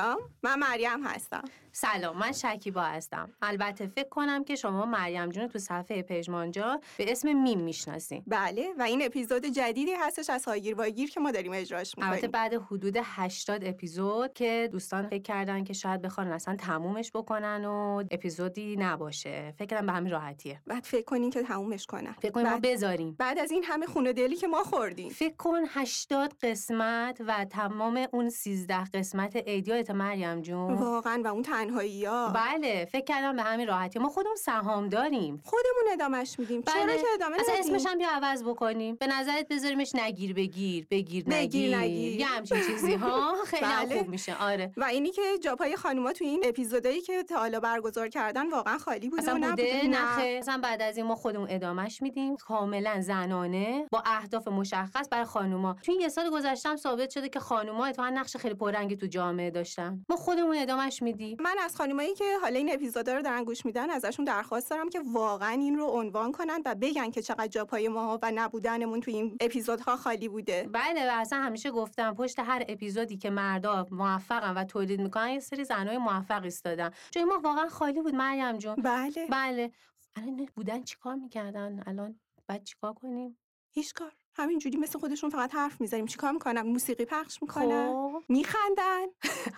سلام من مریم هستم. سلام من شکیبا هستم. البته فکر کنم که شما مریم جون تو صفحه پژمانجا به اسم میم می‌شناسین بله و این اپیزود جدیدی هستش از هاگیر واگیر که ما داریم اجراش می‌کنیم. البته بعد حدود 80 اپیزود که دوستان فکر کردن که شاید بخوان اصلا تمومش بکنن و اپیزودی نباشه. فکر کنم به همین راحتیه. بعد فکر کنین که تمومش کنن. فکر کنیم ما بعد, بذاریم. بعد از این همه خونه دلی که ما خوردیم. فکر کن 80 قسمت و تمام اون 13 قسمت ایدیات مریم جون. واقعا و اون تنهایی ها. بله فکر کردم به همین راحتی. ما خودمون سهام داریم. خودمون ادامش میدیم. چرا بله. که ادامه اصلا ندیم؟ اسمش هم بیا عوض بکنیم. به نظرت بذاریمش نگیر بگیر بگیر نگیر, نگیر. یه همچین چیزی. ها خیلی بله. خوب میشه. آره. و اینی که جاپای خانوما تو این اپیزودایی که تا حالا برگزار کردن واقعا خالی بوده اصلا و بوده نه. خیر. اصلا بعد از این ما خودمون ادامش میدیم. کاملا زنانه. با اهداف مشخص برای خانوما. تو این یه سال گذشتم ثابت شده که خانوما اتفاقا نقش خیلی پررنگی تو جامعه داشتن. ما خودمون ادامش میدیم. من از خانمایی که حالا این اپیزودا رو دارن گوش میدن ازشون درخواست دارم که واقعا این رو عنوان کنن و بگن که چقدر جاپای ما و نبودنمون تو این اپیزودها خالی بوده. بله و اصلا همیشه گفتم پشت هر اپیزودی که مردا موفقن و تولید می‌کنن یه سری زنای موفق ایستادن. جای ما واقعا خالی بود مریم جون. بله. بله. الان بودن چیکار می‌کردن؟ الان بعد چیکار کنیم؟ هیچ کار. همینجوری مثل خودشون فقط حرف می‌زنیم. چیکار می‌کنم موسیقی پخش می‌کنن. خب. میخندن.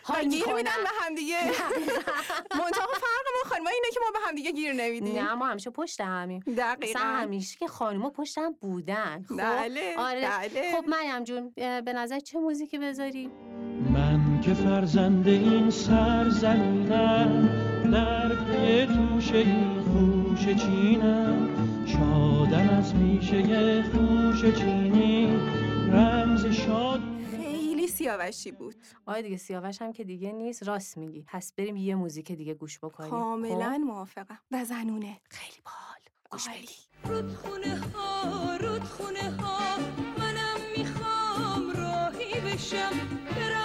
حال گیر می‌کنن. میدن به همدیگه منتها فرق ما خانم‌ها اینه که ما به همدیگه گیر نمیدیم. نه ما همیشه پشت همیم. دقیقاً. همیشه که خانوما پشت هم بودن. خب؟ بله آره. بله. خب مریم جون به نظر چه موزیکی بذاریم؟ من که فرزند این سرزمینم در پی توش این خوش چینم. شادم از پیشه خوش چینی. رمز شاد. خیلی سیاوشی بود. آره دیگه سیاوش هم که دیگه نیست. راست میگی. پس بریم یه موزیک دیگه گوش بکنیم. کاملا خب؟ موافقم. و زنونه. خیلی باحال گوش عالی. بدیم رودخونه ها رودخونه ها منم می‌خوام راهی بشم. برم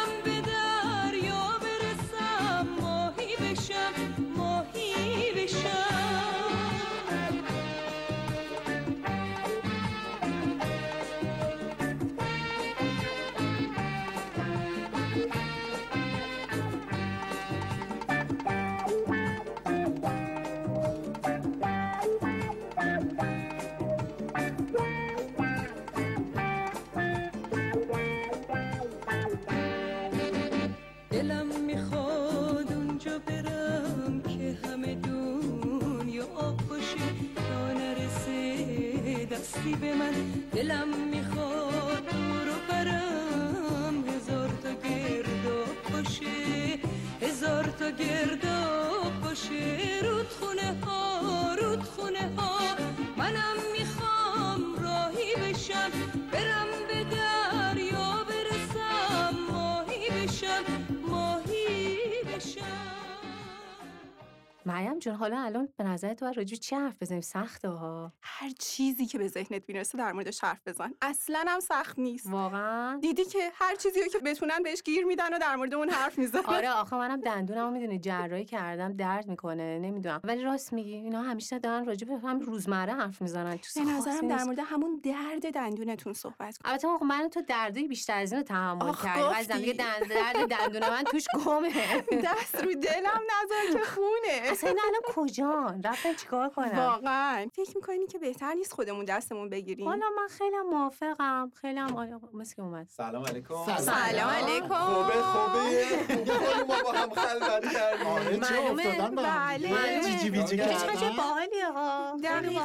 مریم جون حالا الان به نظر تو راجع به چی حرف بزنیم؟ سخته ها هر چیزی که به ذهنت می‌رسه در موردش حرف بزن. اصلا هم سخت نیست. واقعا؟ دیدی که هر چیزی که بتونن بهش گیر میدن و در مورد اون حرف می‌زنن آره آخه منم دندونمو می‌دونی جراحی کردم درد می‌کنه نمی‌دونم. ولی راست میگی اینا همیشه دارن راجع به هم روزمره حرف می‌زنن. به نظرم در مورد همون درد دندونتون صحبت کن. البته من تو دردی بیشتر از اینو تحمل کردم. عزیزم دیگه دند درد دندون من توش گمه. دست رو دلم نذار که خونه. اصلا الان کجان رفتن چیکار کنم واقعا فکر می‌کنی که بهتر نیست خودمون دستمون بگیریم حالا من خیلی موافقم خیلی هم آیا مثل که اومد سلام علیکم سلام علیکم خوبه خوبه یه ما با هم خلوت کردیم آره چه. افتادن بله. جیجی بیجی بله. چه چه کردن باحالیه ها دقیقاً.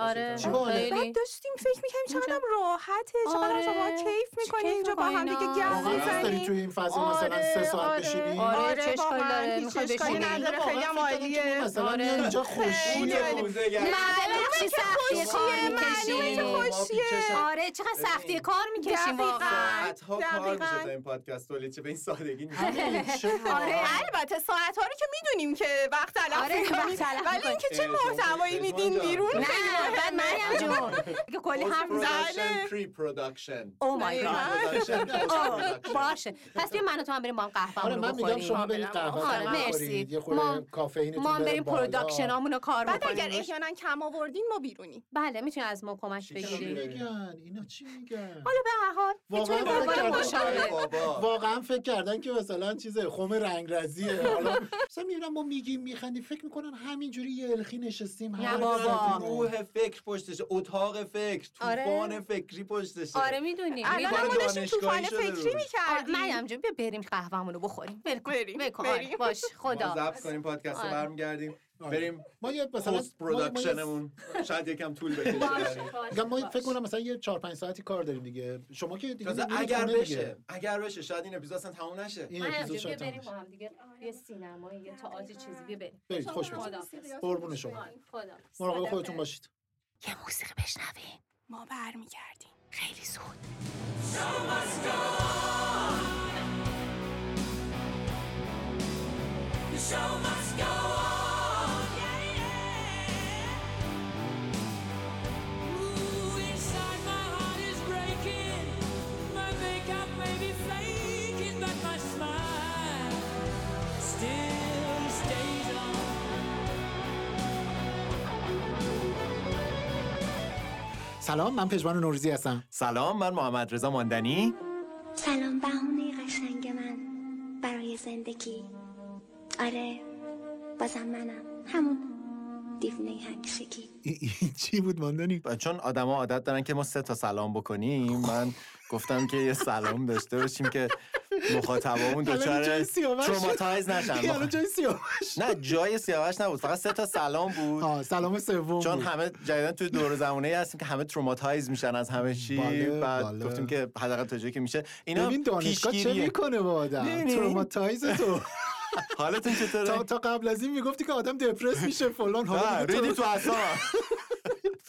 آره؟ خیلی. بعد داشتیم فکر می‌کنیم چقدر راحته چقدر آره. شما کیف می‌کنین کیف اینجا با هم دیگه. گپ واقعا دوست داری می‌زنین توی این فضا مثلا سه ساعت بشینی آره. چه اشکالی واقعاً داره؟ می‌خوای اشکالی بشینی؟ خیلی هم عالیه مثلا آره. میای اینجا خوشی. معلومه که سختی کار می‌کشیم خوشیه آره چقدر سختی کار می‌کشیم. واقعا کار. میشه تا این پادکست تولید چه به این سادگی نیست آره البته ساعت ها رو که می‌دونیم که وقت تلف آره، تلف ولی. اینکه چه محتوایی. میدین. بیرون نه بعد. مریم جون که کلی حرف. پروداکشن پری پروداکشن او مای دقیقاً. باشه پس بیا من و تو هم بریم با هم قهوه آره من میگم شما برید قهوه آره، مرسی. ما- خورده ما بریم. production امون رو کار بعد اگر. احیانا کم آوردین ما بیرونیم بله می‌تونی از ما کمک بگیری میگن اینا چی میگن حالا به هر حال واقعا واقعا فکر کردن که مثلا چیزه خوم رنگرزیه حالا مثلا می‌بینم ما میگیم میخندیم فکر می‌کنن همینجوری یه الکی نشستیم نه بابا. روح فکر پشتشه اتاق فکر آره. طوفان فکری پشتشه آره می‌دونی الان ما دانشگاهی طوفان فکری. می‌کردیم مریم جون بیا بریم قهوه‌مون رو بخوریم بریم، بریم. آره، باش ما خدا ضبط کنیم پادکست رو آره. برمیگردیم آره. بریم ما یه مثلا production مون شاید یکم طول بکشه. باشه میگم ما فکر کنم مثلا یه 4 5 ساعتی کار داریم دیگه. شما که دیگه اگر بشه. اگر بشه شاید این اپیزود اصلا تموم نشه. این مریم اپیزود شاید بریم با. هم دیگه. یه سینمایی یه تئاتر چیزی بریم. برید خوش خداحافظ. قربون شما. خدا مراقب خودتون باشید. یه موسیقی بشنویم. ما برمیگردیم. خیلی زود. Ooh, سلام من پژمان نوروزی هستم. سلام من محمد رضا ماندنی. سلام بهونه قشنگ من. برای زندگی. آره بازم منم. همون دیوونه همیشگی این این چی بود ماندنی؟ چون آدما عادت دارن که ما سه تا سلام بکنیم من گفتم که یه سلام داشته باشیم که مخاطبامون الان دچار. traumatize نشن. الان جای سیاوش. نه جای سیاوش نبود. فقط سه تا سلام بود. آه سلام سوم چون. همه جدیدا توی دور زمونه ای هستیم که همه traumatize میشن از همه چی. بله، بعد بله. گفتیم که حداقل تا جایی که میشه. اینا ببین دانشگاه چه. می‌کنه با آدم؟ traumatize تو. حالتون چطوره؟ تا, قبل از این می‌گفتی که آدم دپرس میشه فلان. حالا ریدی تو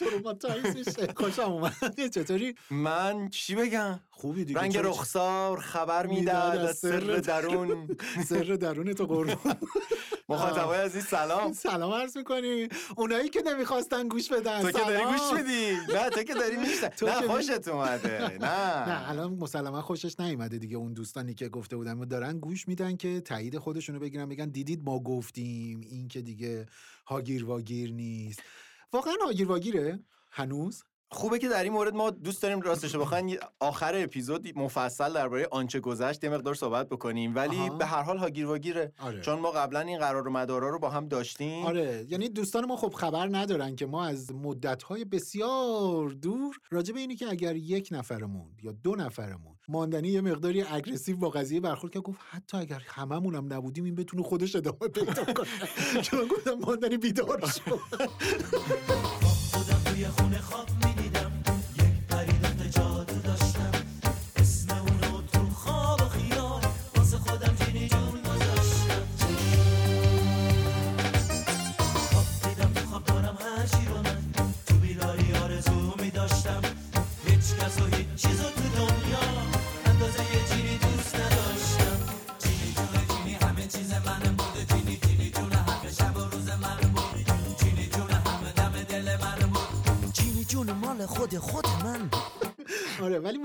اعصابم تروماتایز میشه خوشم اومد چطوری من چی بگم؟ خوبی دیگه. رنگ رخسار خبر می‌داد از سر درون. سر درون تو قربون. مخاطبای عزیز سلام. سلام عرض می‌کنی. اونایی که نمی‌خواستن گوش بدن. تو که داری. گوش میدی. نه تو که داری میشنه تو نه خوشت اومده. نه. نه الان مسلما خوشش نیومده دیگه. اون دوستانی که گفته بودن و دارن گوش میدن که تایید خودشونو بگیرن بگن دیدید ما گفتیم. این که دیگه هاگیر واگیر نیست. واقعا هاگیر واگیره هنوز؟ خوبه که در این مورد ما دوست داریم راستش بخواین آخر اپیزود مفصل درباره آنچه گذشت یه مقدار صحبت بکنیم. ولی آها. به هر حال هاگیر واگیره آره. چون ما قبلا این قرار و مدارا رو با هم داشتیم. آره. یعنی دوستان ما خب خبر ندارن که ما از مدت‌های بسیار دور راجع به اینی که اگر یک نفرمون یا دو نفرمون ماندنی یه مقداری اگریسیو با قضیه برخورد که گفت حتی اگر هممون هم نبودیم این بتونه خودش ادامه پیدا کنه. چون گفتم ماندنی بیدار شد.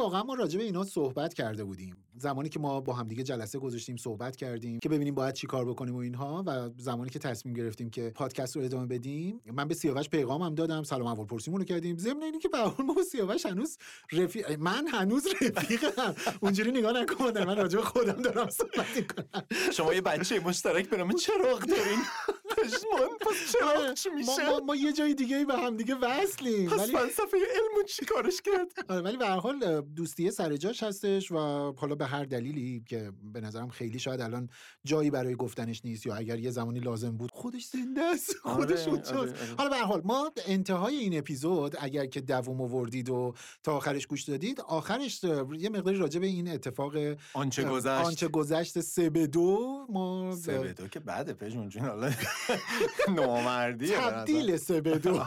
واقعا ما راجع به اینا صحبت کرده بودیم. زمانی که ما با همدیگه جلسه گذاشتیم صحبت کردیم که ببینیم باید چی کار بکنیم و اینها و زمانی که تصمیم گرفتیم که پادکست رو ادامه بدیم من به سیاوش پیغامم دادم سلام اول پرسیمون رو کردیم. ضمن اینی که به ما با سیاوش هنوز رفیق من هنوز رفیقم. اونجوری نگاه نکن من راجع خودم دارم صحبت می‌کنم. شما یه بچه مشترک به نام چراغ دارین. پشمان پس چراغ چی ما, میشه؟ ما, ما یه جای دیگه به هم دیگه وصلیم. پس ولی فلسفه علمون چی کارش کرد آره ولی به هر حال دوستی سر جاش هستش و حالا به هر دلیلی که به نظرم خیلی شاید الان جایی برای گفتنش نیست یا اگر یه زمانی لازم بود خودش زنده است خودش آره، اونجاست. آره، آره. حالا به هر حال ما انتهای این اپیزود اگر که دووم آوردید و تا آخرش گوش دادید آخرش یه مقداری راجع به این اتفاق آنچه گذشت. آنچه گذشت سه به دو ما سه به دو که بعد پژون جون حالا نامردیه نظر. تبدیل سه به دو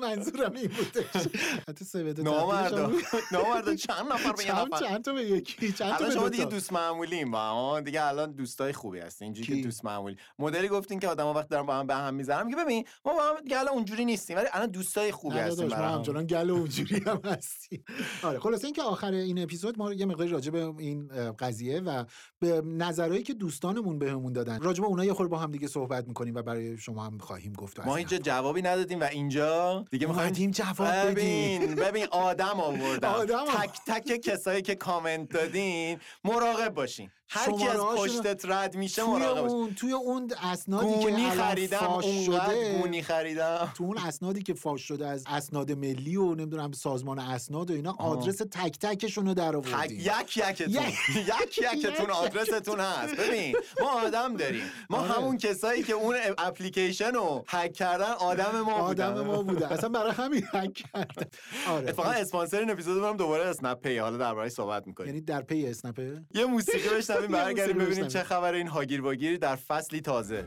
منظورم این بودش. حتی سه به دو نامردا نامردا چند نفر به یه نفر؟ چند تا به یکی؟ چند تا شما دیگه. دوست معمولیم. با هم دیگه الان دوستای خوبی هستین. اینجوری که؟ دوست معمولی. مدلی گفتین که آدما وقت دارن با هم به هم می‌زنن که ببین ما با هم دیگه الان اونجوری نیستیم ولی الان دوستای خوبی هستیم ما. همچنان گل و اونجوری هم هستیم. آره خلاصه اینکه آخر این اپیزود ما یه مقداری راجع به این قضیه و به نظرهایی که دوستانمون بهمون دادن راجع به اونها یه خورده با هم دیگه صحبت می‌کنیم و برای شما هم خواهیم گفت ما این اینجا. جوابی ندادیم و اینجا دیگه می‌خوایم جواب بدیم. ببین ببین آدم آوردم آدم تک تک کسایی که کامنت دادین مراقب باشین هر کی از پشتت رد میشه توی مراقب اون توی اون اسنادی که گونی الان خریدم فاش شده گونی خریدم. تو اون اسنادی که فاش شده از اسناد ملی و نمی‌دونم سازمان اسناد و اینا آدرس تک تکشون رو در آوردیم یک یکتون. یک- یک یکتون یک آدرستون هست. ببین ما آدم داریم. ما آره. همون کسایی که اون اپلیکیشن رو هک کردن آدم ما آدم ما بوده. اصلا برای همین هک کردم آره. اتفاقا اسپانسر این اپیزود دوباره اسنپ پی. حالا درباره‌اش صحبت می‌کنیم. یعنی در پی اسنپه یه موسیقی بشنویم. یه برگردیم ببینیم چه. خبر این هاگیر واگیر در فصلی تازه.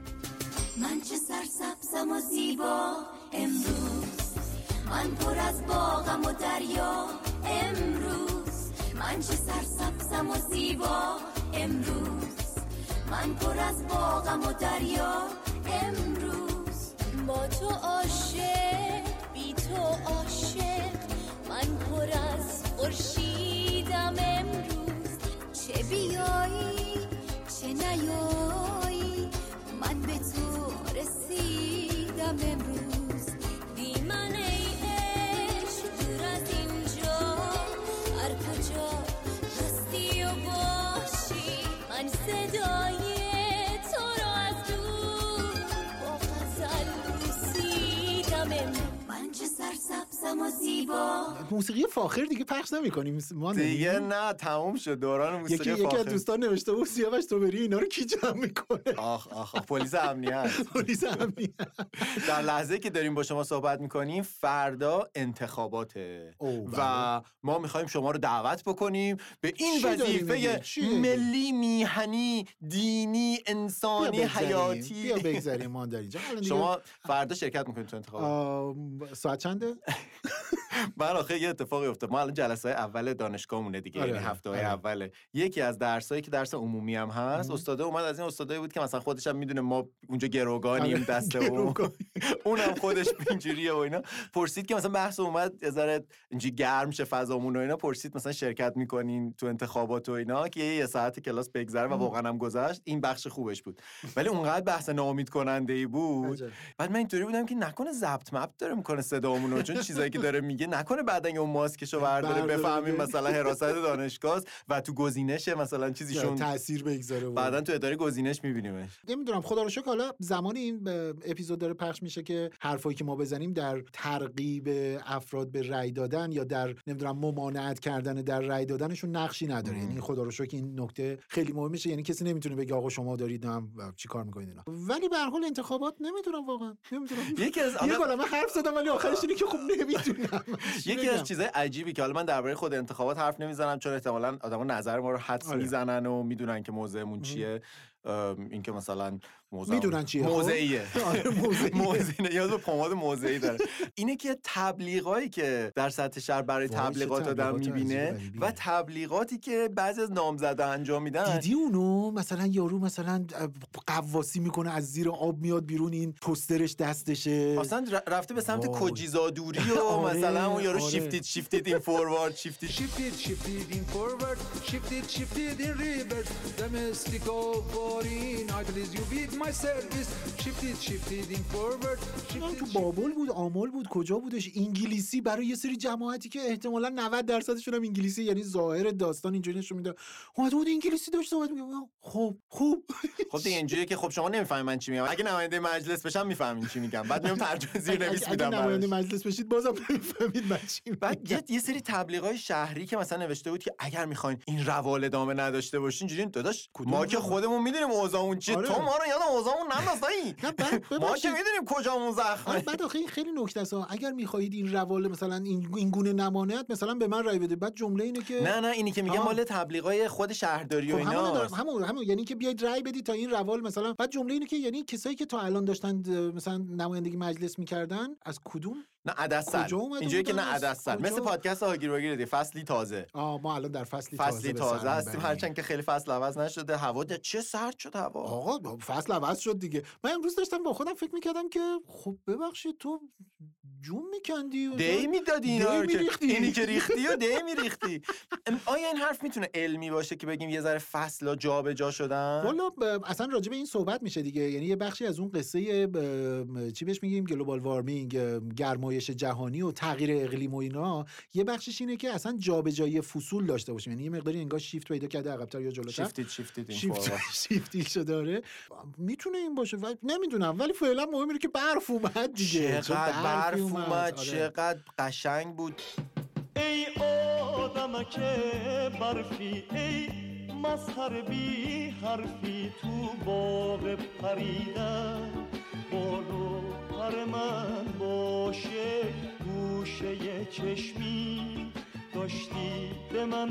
من چه سرسبزم و زیبا امروز. من پر از باغم و دریا امروز. من چه سرسبزم و زیبا امروز. من پر از باغم و دریا امروز. با تو عاشق بی تو عاشق. من پر از چه بیایی چه نیایی؟ من به تو رسیدم سرسبزم و زیبا. موسیقی فاخر دیگه پخش نمی‌کنیم ما دیگه. نه تموم شد. دوران یکی موسیقی یکی از فاخر. دوستان نوشته بود سیاوش تو بری اینا رو کی جمع می‌کنه؟ آخ آخ پلیس امنیت پلیس امنیت در لحظه که داریم با شما صحبت می‌کنیم فردا انتخاباته. اوه، و ما می‌خوایم شما رو دعوت بکنیم به این؟ وظیفه؟ ملی میهنی دینی انسانی. حیاتی. بیا بگذاریم ما الان دیگه، شما فردا شرکت می‌کنید تو انتخابات. ساعت چنده؟ من آخه یه اتفاقی افتاد. ما الان جلسه های اول دانشگاهمونه دیگه آره، یعنی هفته های آره. اوله. یکی از درسایی که درس عمومی هم هست استاده اومد از این استادایی بود که مثلا خودش هم می‌دونه ما اونجا گروگانیم آره، دست اون. اونم خودش اینجوریه و اینا. پرسید که مثلا بحث اومد یه ذره اینجوری گرم شه فضامون و اینا. پرسید مثلا شرکت می‌کنین تو انتخابات و اینا که یه, ساعت کلاس بگذره و واقعا هم گذشت. این بخش خوبش بود. ولی اونقدر بحث ناامید کننده ای بود. بعد من اینطوری بودم که نکنه ضبط مپ داره می‌کنه صدامون چون چیزایی که داره میگه نکنه بعدا اون ماسکشو برداره بفهمیم. مثلا حراست دانشگاه و تو گزینش مثلا چیزیشون تاثیر بگذاره بعدا تو اداره گزینش میبینیمش. نمی‌دونم خدا رو شکر حالا زمانی این اپیزود داره پخش میشه که حرفایی که ما بزنیم در ترغیب افراد به رأی دادن یا در نمی‌دونم ممانعت کردن در رأی دادنشون نقشی نداره. یعنی خدا رو شکر این نکته خیلی مهمشه یعنی کسی نمی‌تونه بگه آقا شما دارید هم چی کار می‌کنید اینا. ولی به هر حال انتخابات نمی‌دونم واقعا. نمی‌دونم. یکی از یه حرف زدم ولی آخرش اینه که خب نمی‌دونم یکی از چیزای عجیبی که حالا من درباره خود انتخابات حرف نمی‌زنم چون احتمالاً آدما نظر ما رو حدس آره. می‌زنن و می‌دونن که موضعمون چیه. اینکه مثلا موضع می‌دونن چیه،؟ موضعیه موضعیه. موضعی نیاز به پماد موضعی داره اینه که تبلیغایی که در سطح شهر برای تبلیغات آدم می‌بینه. و تبلیغاتی که بعضی از نامزده انجام میدن دیدی اونو مثلا یارو مثلا قواسی می‌کنه از زیر آب میاد بیرون این پوسترش دستشه اصلا رفته به سمت. کجیزادوری و آره، مثلا اون یارو آره. شیفتید شیفتید این فوروارد شیفتید Shifted, shifted in forward, shifted, shifted in reverse. Domestic foreign, I please you with my service. Shifted, shifted in forward, shifted, تو بابل بود آمل بود کجا بودش انگلیسی برای یه سری جماعتی که احتمالا 90 درصدشون هم انگلیسی یعنی ظاهر داستان اینجوری نشون میده اومده بود انگلیسی داشت صحبت میگه خب خوب خب دیگه اینجوریه که خب شما نمی‌فهمید من چی میگم اگه نماینده مجلس بشم می‌فهمین چی میگم بعد میام ترجمه زیر نویس اگه میدم نماینده براش. مجلس بشید بازم نمی‌فهمید من چی بعد میگم. یه, یه سری تبلیغای شهری که مثلا نوشته بود که اگر می‌خواین این روال ادامه نداشته باشین اینجوری داداش ما که؟ خودمون می‌دونیم اوضاعمون چیه. آره. تو ما رو یاد اوضاعمون نندازایی نه، بعد ما که. می‌دونیم کجامون زخمه آره بعد آخه این خیلی نکته است. اگر می‌خواهید این روال مثلا این, این گونه نمانعت مثلا به من رای بده بعد جمله اینه که نه نه اینی که میگه آه. مال تبلیغای خود شهرداری و خب اینا همون همون. یعنی که بیاید رای بدید تا این روال مثلا بعد جمله اینه که یعنی کسایی که تا الان داشتن مثلا نمایندگی مجلس می‌کردن از کدوم؟ نه عدسل اینجوری که نه عدسل؟ مثل پادکست هاگیر واگیر دیگه فصلی تازه. آه ما الان در فصلی تازه فصلی تازه سر هستیم. می‌بریم. هرچند که خیلی فصل عوض نشده. هوا چه سرد شد هوا. آقا فصل عوض شد دیگه. من امروز داشتم با خودم فکر می‌کردم که خب ببخشید تو جون میکندی و دی می‌دادی اینا که می‌ریختی. اینی که ریختی و دی میریختی. آیا این حرف می‌تونه علمی باشه که بگیم یه ذره فصلا جابجا شدن؟ والا ب- اصلا راجع به این صحبت میشه دیگه. یعنی یه بخشی از اون قصه ب- چی بهش میگیم؟ گلوبال وارمینگ گرمایش جهانی و تغییر اقلیم و اینا. یه بخشش اینه که اصلا جابجایی فصول داشته باشیم. یعنی یه مقداری انگار شیفت پیدا کرده عقب‌تر یا جلوتر. شیفتید شیفتید این شیفت شده داره. می‌تونه این باشه. ولی نمی‌دونم. ولی فعلا مهم اینه که برف اومد دیگه. چقدر برف اومد. آره. چقدر قشنگ بود. ای آدمک برفی ای مظهر بی حرفی تو باغ پریدن بالو پر من باشه گوشه چشمی. داشتی به من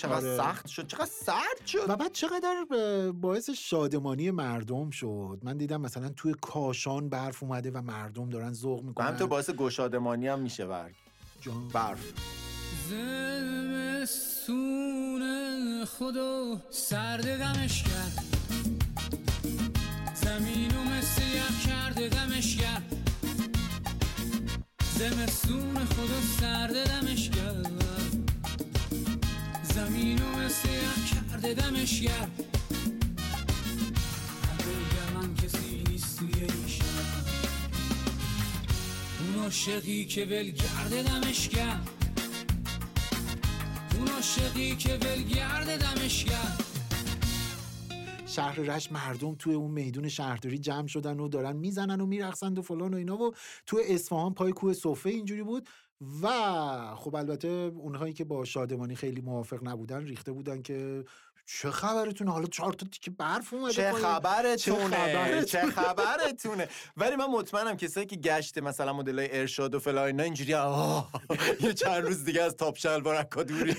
چقدر آره. سخت شد چقدر سرد شد. و بعد چقدر باعث شادمانی مردم شد. من دیدم مثلا توی کاشان برف اومده و مردم دارن ذوق می‌کنن. همینطور باعث گشادمانی هم میشه برگ. جان. برف. زمستون خدا سرد دمش کرد. زمین و مثل یخ کرده دمش کرد. زمستون خدا سرد دمش کرد. زمین و یخ کرده دمش اگر من کسی نیست توی این شهر. اون عاشقی که ولگرد دمش کرد اون عاشقی که ولگرد دمش کرد شهر رشت مردم توی اون میدون شهرداری جمع شدن و دارن می‌زنن و میرقصند و فلان و اینا و توی اصفهان پای کوه صفه اینجوری بود. و خب البته اونهایی که با شادمانی خیلی موافق نبودن ریخته بودن که چه خبرتونه؟ حالا چهار تا تیکه برف اومده چه خبرتونه؟ خبرتونه؟ چه خبرتونه؟ ولی من مطمئنم کسایی که گشت مثلا مدل های ارشاد و فلان اینا اینجوری یه چند روز دیگه از تاپ شلوار عکا دوری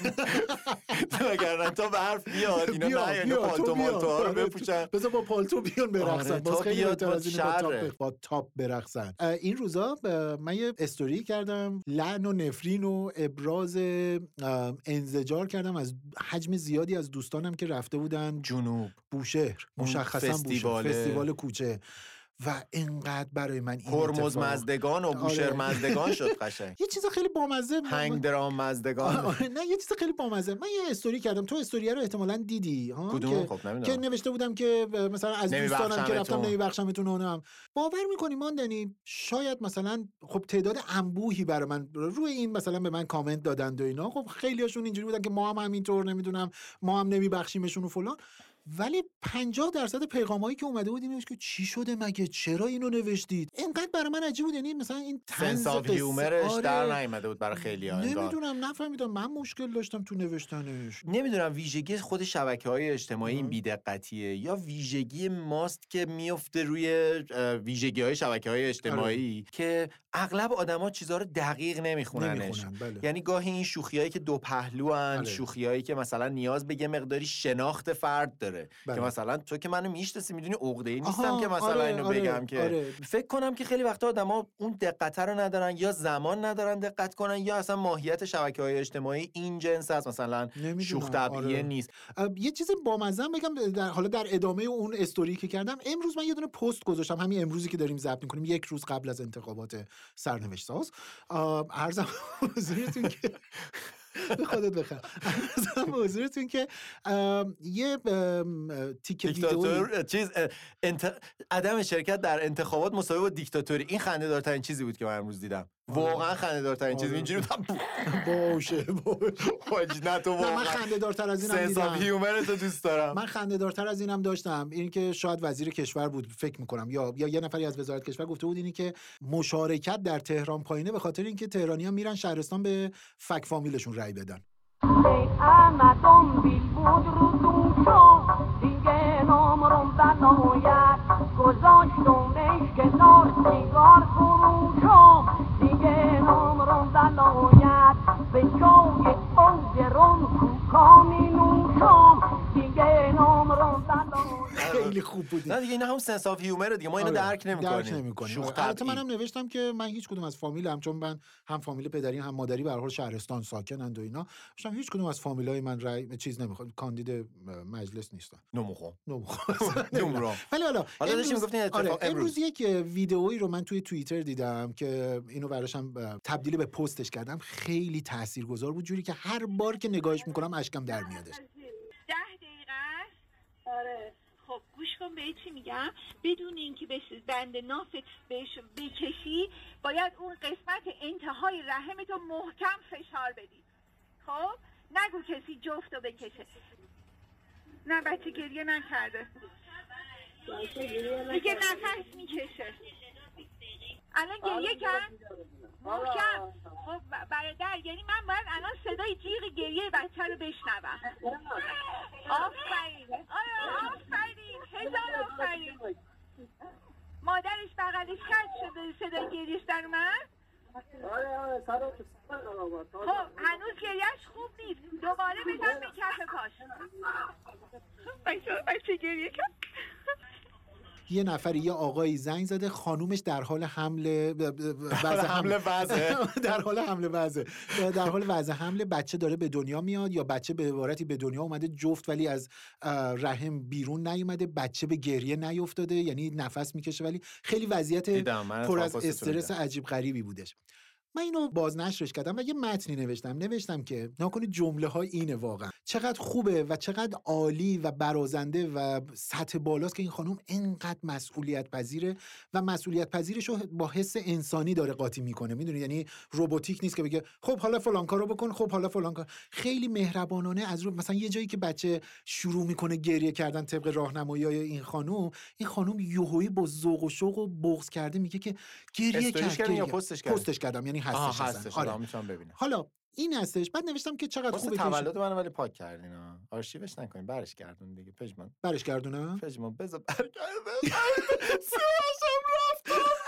وگرنه تا برف بیاد اینا نه تو پالتو. مالتو ها رو آره، بپوشن. بذار با پالتو بیان برقصن. آره، باز تا خیلی بهتر از با. تاپ, برقصن. این روزا من یه استوری کردم لعن و نفرین و ابراز انزجار کردم از حجم زیادی از دوستانم که رفته بودن جنوب بوشهر مشخصا بوشهر. فستیوال کوچه و انقدر برای من این هرمز مزدگان و بوشهر آره. مزدگان شد قشنگ. یه چیز خیلی بامزه هنگ درام مزدگان. نه یه چیز خیلی بامزه. من یه استوری کردم. تو استوریه رو احتمالا دیدی ها؟ که- خب که نوشته بودم که مثلا از دوستانم که رفتم نمیبخشمتون. اونم باور می‌کنی ماندنی؟ شاید مثلا خب تعداد انبوهی برای من روی این مثلا به من کامنت دادند و اینا. خب خیلی هاشون اینجوری بودن که ما هم همینطور نمی‌دونم ما هم نمیبخشیمشون و فلان. ولی 50 درصد پیغامایی که اومده بود این بود که چی شده مگه؟ چرا اینو نوشتید؟ اینقدر برای من عجیب بود. یعنی مثلا این طنز هیومرش آره. در نیومده بود برای خیلی ها نمی‌دونم نفهمیدم. من مشکل داشتم تو نوشتنش. نمی‌دونم ویژگی خود شبکه های اجتماعی این بیدقتیه یا ویژگی ماست که میفته روی ویژگی های شبکه های اجتماعی که اغلب آدما چیزها رو دقیق نمیخوننش. نمی‌خونن بله. یعنی گاهی این شوخیایی که دو پهلو هن بله. شوخیایی که مثلا نیاز به یه مقداری شناخت فرد داره. بله. که مثلا تو که منو می‌شناسی می‌دونی عقده نیستم آها، که مثلا آره، اینو آره، بگم که آره. فکر کنم که خیلی وقتا آدما اون دقت رو ندارن یا زمان ندارن دقت کنن یا اصلا ماهیت شبکه های اجتماعی این جنس است مثلا شوخ آره. نیست یه چیز بامزه بگم در حالا در ادامه اون استوری که کردم امروز من یه دونه پست گذاشتم همین امروزی که داریم ضبط می‌کنیم یک روز قبل از انتخابات سرنوشت ساز حضورتون که به خودت بخیر عرضم حضورتون که یه ویدئویی. دیکتاتور چیز. عدم شرکت در انتخابات مساوی با دیکتاتوری. این خنده دارترین چیزی بود که من امروز دیدم. واقعا خنده دارترین چیز. آره. اینجوری بودم باشه باشه. حاج نه تو نه من واقعا. خنده دارتر از اینم دیدم. هیومر تو دوست دارم. من خنده دارتر از اینم داشتم. این که شاید وزیر کشور بود فکر می‌کنم. یا یا یه نفری از وزارت کشور گفته بود اینی که مشارکت در تهران پایینه به خاطر اینکه تهرانیان میرن شهرستان به فک فامیلشون رأی بدن. گذاشتمش کنار سیگار فروشم نامرم بناید به چای اوگرم کوکا می نوشم دیگه نامرم بناید خیلی خیلی خوب بودیم نه دیگه اینا هم sense of humor دیگه ما اینو آره، درک نمی‌کنیم درک نمی‌کنیم. شوخ البته. منم نوشتم که من هیچ کدوم از فامیلم چون من هم فامیل پدری هم مادری به هر حال شهرستان ساکنند و اینا گفتم هیچ کدوم از فامیلای من رأی چیز نمی‌خواد کاندید مجلس نیستن. نموخو. نمی‌خواد نمرو ولی حالا حالا داشتیم امروز, گفتین آره امروز. یک ویدئویی رو من توی توییتر دیدم که اینو براشم تبدیل به پستش کردم. خیلی تاثیرگذار بود جوری که هر بار که نگاهش می‌کنم اشکم در میادش. ده دقیقه آره. خب گوش کن به چی میگم؟ بدون اینکه به بند نافت بهش بکشی باید اون قسمت انتهای رحمتو محکم فشار بدی. خب؟ نگو کسی جفتو بکشه. نه بچه گریه نکرده. دیگه نفس می‌کشه. الان گریه کرد؟ محکم خب ب- برادر یعنی من باید الان صدای جیغ گریه بچه رو بشنوم. آفرین. آره آفرین. هزار آفرین. مادرش بغلش کرد شده صدای گریهش در اومد؟ خب هنوز گریهش خوب نیست. دوباره بزن به کف پاش. بچه گریه کرد؟ یه نفر یه آقایی زنگ زده خانومش در حال حمل وضع حمل. در حال حمل وضع در حال وضع حمل بچه داره به دنیا میاد یا بچه به عبارتی به دنیا اومده جفت ولی از رحم بیرون نیومده بچه به گریه نیفتاده یعنی نفس می‌کشه ولی خیلی وضعیت پر از استرس. عجیب غریبی بودش من اینو بازنشرش کردم و یه متنی نوشتم نوشتم که نکنید جمله های اینه واقعا. چقدر خوبه و چقدر عالی و برازنده و سطح بالاست که این خانم انقدر مسئولیت پذیره و مسئولیت پذیرش رو با حس انسانی داره قاطی می‌کنه. می‌دونی؟ یعنی رباتیک نیست که بگه خب حالا فلان کارو بکن خب حالا فلان کار. خیلی مهربانانه از رو مثلا یه جایی که بچه شروع می‌کنه گریه کردن طبق راهنمایی های این خانم این خانم یوهویی با ذوق و شوق و بغض کرده میگه که گریه کرد یا. پستش؟ پستش کردم. یعنی هستش آها اصلا. هستش. آره. می‌تونم ببینم. حالا این هستش. بعد نوشتم که چقدر خوبه که تولد منو ولی پاک کردین آرشیوش نکنین برش گردون دیگه. پژمان. برش گردونم؟ پژمان بذار برگرده. سیاوشم رفتم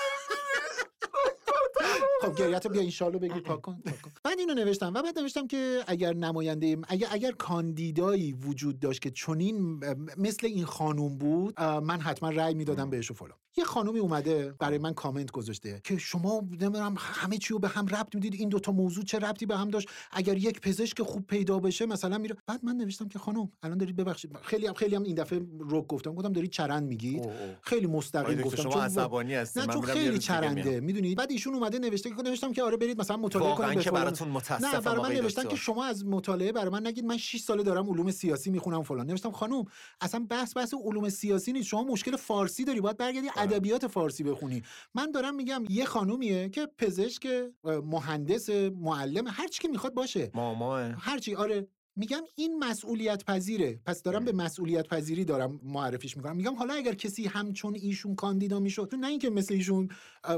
خب گریت بیا اینشالله بگیر پاک کن پاک کن. بعد اینو نوشتم و بعد نوشتم که اگر نماینده اگر اگر کاندیدایی وجود داشت که چنین مثل این خانوم بود من حتما رأی می‌دادم بهش و فلان. یه خانومی اومده برای من کامنت گذاشته که شما نمی‌دونم همه چی رو به هم ربط می‌دید این دوتا موضوع چه ربطی به هم داشت؟ اگر یک پزشک خوب پیدا بشه مثلا میره. بعد من نوشتم که خانم الان دارید ببخشید. خیلی هم خیلی هم این دفعه رک گفتم. گفتم دارید چرند میگید. خیلی مستقیم گفتم. شما چون عصبانی هستین. نه من چون خیلی چرنده. می‌دونید؟ بعد ایشون اومده نوشته که نوشتم که آره برید مثلا مطالعه کنید که. براتون متاسفم نه برای من نوشتن. که شما از مطالعه برای من نگید من 6 ساله دارم علوم سیاسی می‌خونم فلان. نوشتم خانم اصلا بحث بحث علوم سیاسی نیست. شما مشکل فارسی داری باید برگردی ادبیات فارسی بخونی. من دارم میگم یه خانومیه که پزشک مهندس معلم هر چی که می‌خواد باشه. ماما. هرچی آره. میگم این مسئولیت پذیره پس دارم به مسئولیت پذیری دارم معرفیش می‌کنم. میگم حالا اگر کسی همچون ایشون کاندیدا می‌شد نه اینکه مثل ایشون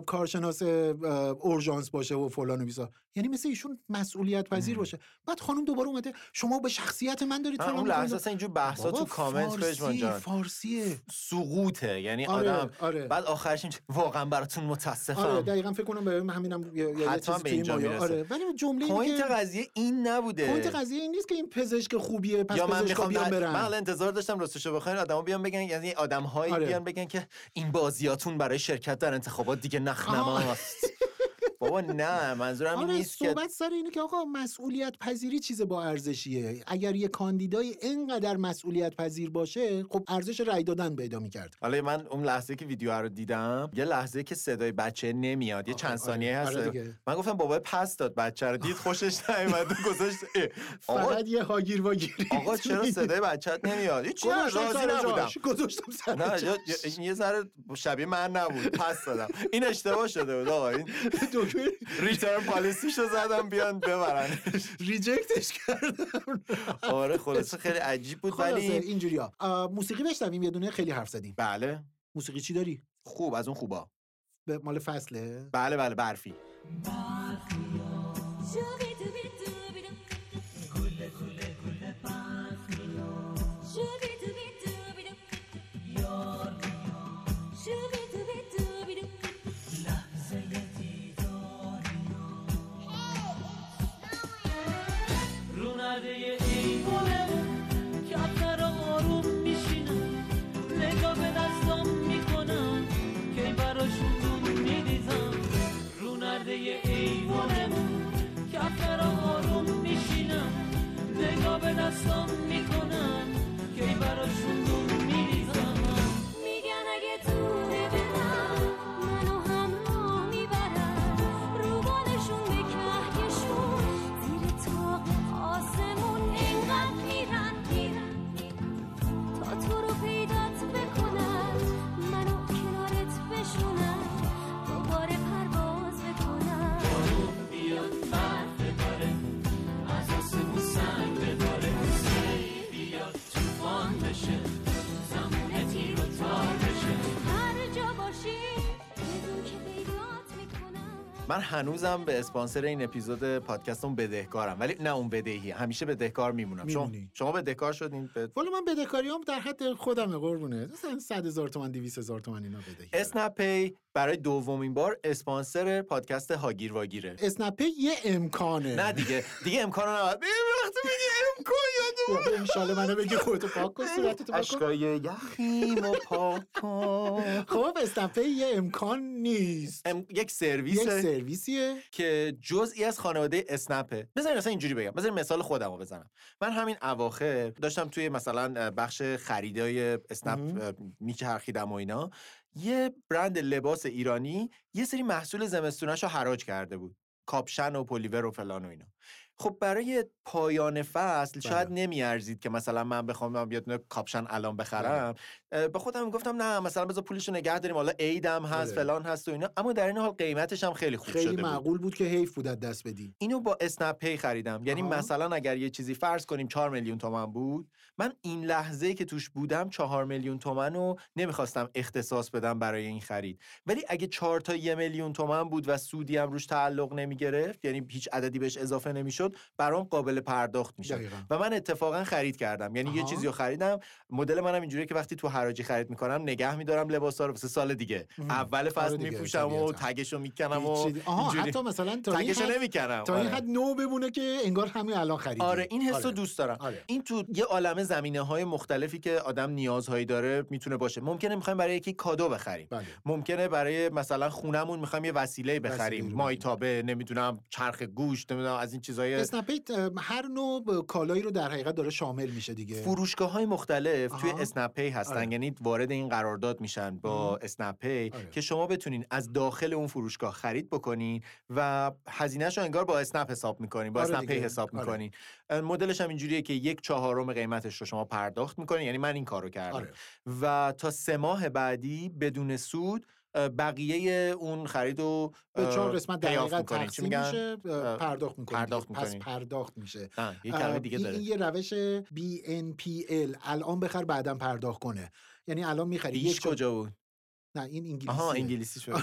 کارشناس اورژانس باشه و فلان و بیسا یعنی مثل ایشون مسئولیت پذیر باشه. بعد خانم دوباره اومده شما به شخصیت من دارید نه، فلان اون. لحظه اصلا اینجور بحثا تو کامنت فارسی، فارسیه. سقوطه. یعنی آره، آدم آره. بعد آخرش واقعا براتون متاسفم. آره دقیقا فکر کنم به همینم یه- چیزی. آره ولی جمله point قضیه این نبوده. point قضیه این نیست که این پزشک خوبیه پس یا من می‌خوام بیان من برن انتظار داشتم راستشو بخواین آدما بیان بگن یعنی آدم‌هایی آره. بیان بگن که این بازیاتون برای شرکت در انتخابات دیگه نخنماست. بابا نه منظورم این آره نیست که صحبت سر اینه که آقا مسئولیت پذیری چیز با ارزشیه. اگر یه کاندیدای اینقدر مسئولیت پذیر باشه خب ارزش رأی دادن پیدا می‌کرد. حالا من اون لحظه که ویدیو رو دیدم یه لحظه که صدای بچه نمیاد یه چند ثانیه آره هست. من گفتم بابا پس داد بچه رو دید خوشش نیومد گذاشت. فقط یه هاگیر واگیری آقا چرا صدای بچت نمیاد؟ هیچ راضی نبودم. گذاشتم سر نه یه ذره شبیه من نبود. پس دادم. این اشتباه شده بود آقا. این ریترن پالیسیشو زدم بیان ببرن. ریجکتش کردم. آره خلاصه خیلی عجیب بود خلاصه ولی اینجوری ها. موسیقی بشنویم یه دونه خیلی حرف زدیم. بله. موسیقی چی داری؟ خوب از اون خوبا. به مال فصله. بله بله برفی. So. من هنوزم به اسپانسر این اپیزود پادکستمون بدهکارم ولی نه اون بدهی همیشه بدهکار میمونم. شما میمونی. شما بدهکار شدین به والا من بدهکاریام در حد خودم قربونه. مثلا 100 هزار تومن 200 هزار تومن اینا بدهی. اسنپ پی برای دومین بار اسپانسر پادکست هاگیر واگیره. اسنپ پی یه امکانه. نه دیگه. دیگه نباید. ببین وقتی میگی امکان یادم ان شاءالله منو بگی خودتو پاک کن صورتتو پاک کن. اشکای یخیم و پاک کن. خب پی یه امکان نیست. ام- یک یک سرویس سرویسیه. که جزئی از خانواده اسنپه. بذارین اصلا اینجوری بگم. بذارین مثال خودم رو بزنم. من همین اواخر داشتم توی مثلا بخش خریدای اسنپ میچرخیدم و اینا یه برند لباس ایرانی یه سری محصول زمستونش رو حراج کرده بود. کاپشن و پلیور و فلان و اینا. خب برای پایان فصل شاید بله. نمیارزید که مثلا من بخوام دونه کاپشن الان بخرم اه، به خودم گفتم نه مثلا بذار پولشو نگه داریم حالا عیدم هست بله. فلان هست و اینا اما در این حال قیمتش هم خیلی خوب خیلی شده بود. معقول بود که حیف بود دست بدی اینو با اسنپ پی خریدم یعنی آها. مثلا اگر یه چیزی فرض کنیم 4 میلیون تومن بود من این لحظه که توش بودم 4 میلیون تومن رو نمی‌خواستم اختصاص بدم برای این خرید ولی اگه 4 تا یه میلیون تومن بود و سودی هم روش تعلق نمی‌گرفت یعنی هیچ عددی بهش اضافه نمی‌شد برام قابل پرداخت می‌شد. و من اتفاقا خرید کردم یعنی یه آها. چیزی رو خریدم مدل منم اینجوریه که وقتی تو حراجی خرید می‌کنم نگه میدارم لباسا رو واسه سال دیگه مهم. اول آره فصل میپوشم و. تگشو می‌کنم و آها اینجوری. حتی مثلا تا تگشو نمی‌کنم تا این حد نو بمونه که انگار همین الان خریدی آره این حس رو آره. دوست دارم آره. این تو یه عالمه زمینه های مختلفی که آدم نیازهایی داره می‌تونه باشه ممکنه می‌خوایم برای یکی کادو بخریم بله ممکنه برای مثلا خونمون می‌خوایم یه وسیله بخریم مایتابه نمی‌دونم چرخ گوشت نمی‌دونم از این چیزای اسنپ پی اه، هر نوع کالایی رو در حقیقت داره شامل میشه دیگه فروشگاه های مختلف توی آها. اسنپ پی هستن آره. یعنی وارد این قرارداد میشن با. اسنپ پی آره. که شما بتونین از داخل اون فروشگاه خرید بکنین و هزینهش رو انگار با اسنپ حساب می‌کنین با آره اسنپ پی. حساب. می‌کنین مدلش هم اینجوریه که یک چهارم قیمتش رو شما پرداخت می‌کنین یعنی من این کارو کردم. و تا سه ماه بعدی بدون سود بقیه اون خرید رو به چهار قسمت. چی تقسیم؟ میشه پرداخت می‌کنه پرداخت پس می‌کنین. پرداخت میشه یه کلمه دیگه این, داره این یه روش BNPL الان بخر بعدا پرداخت کنه یعنی الان می‌خری یک کجا بود نه این انگلیسیه آها انگلیسی شد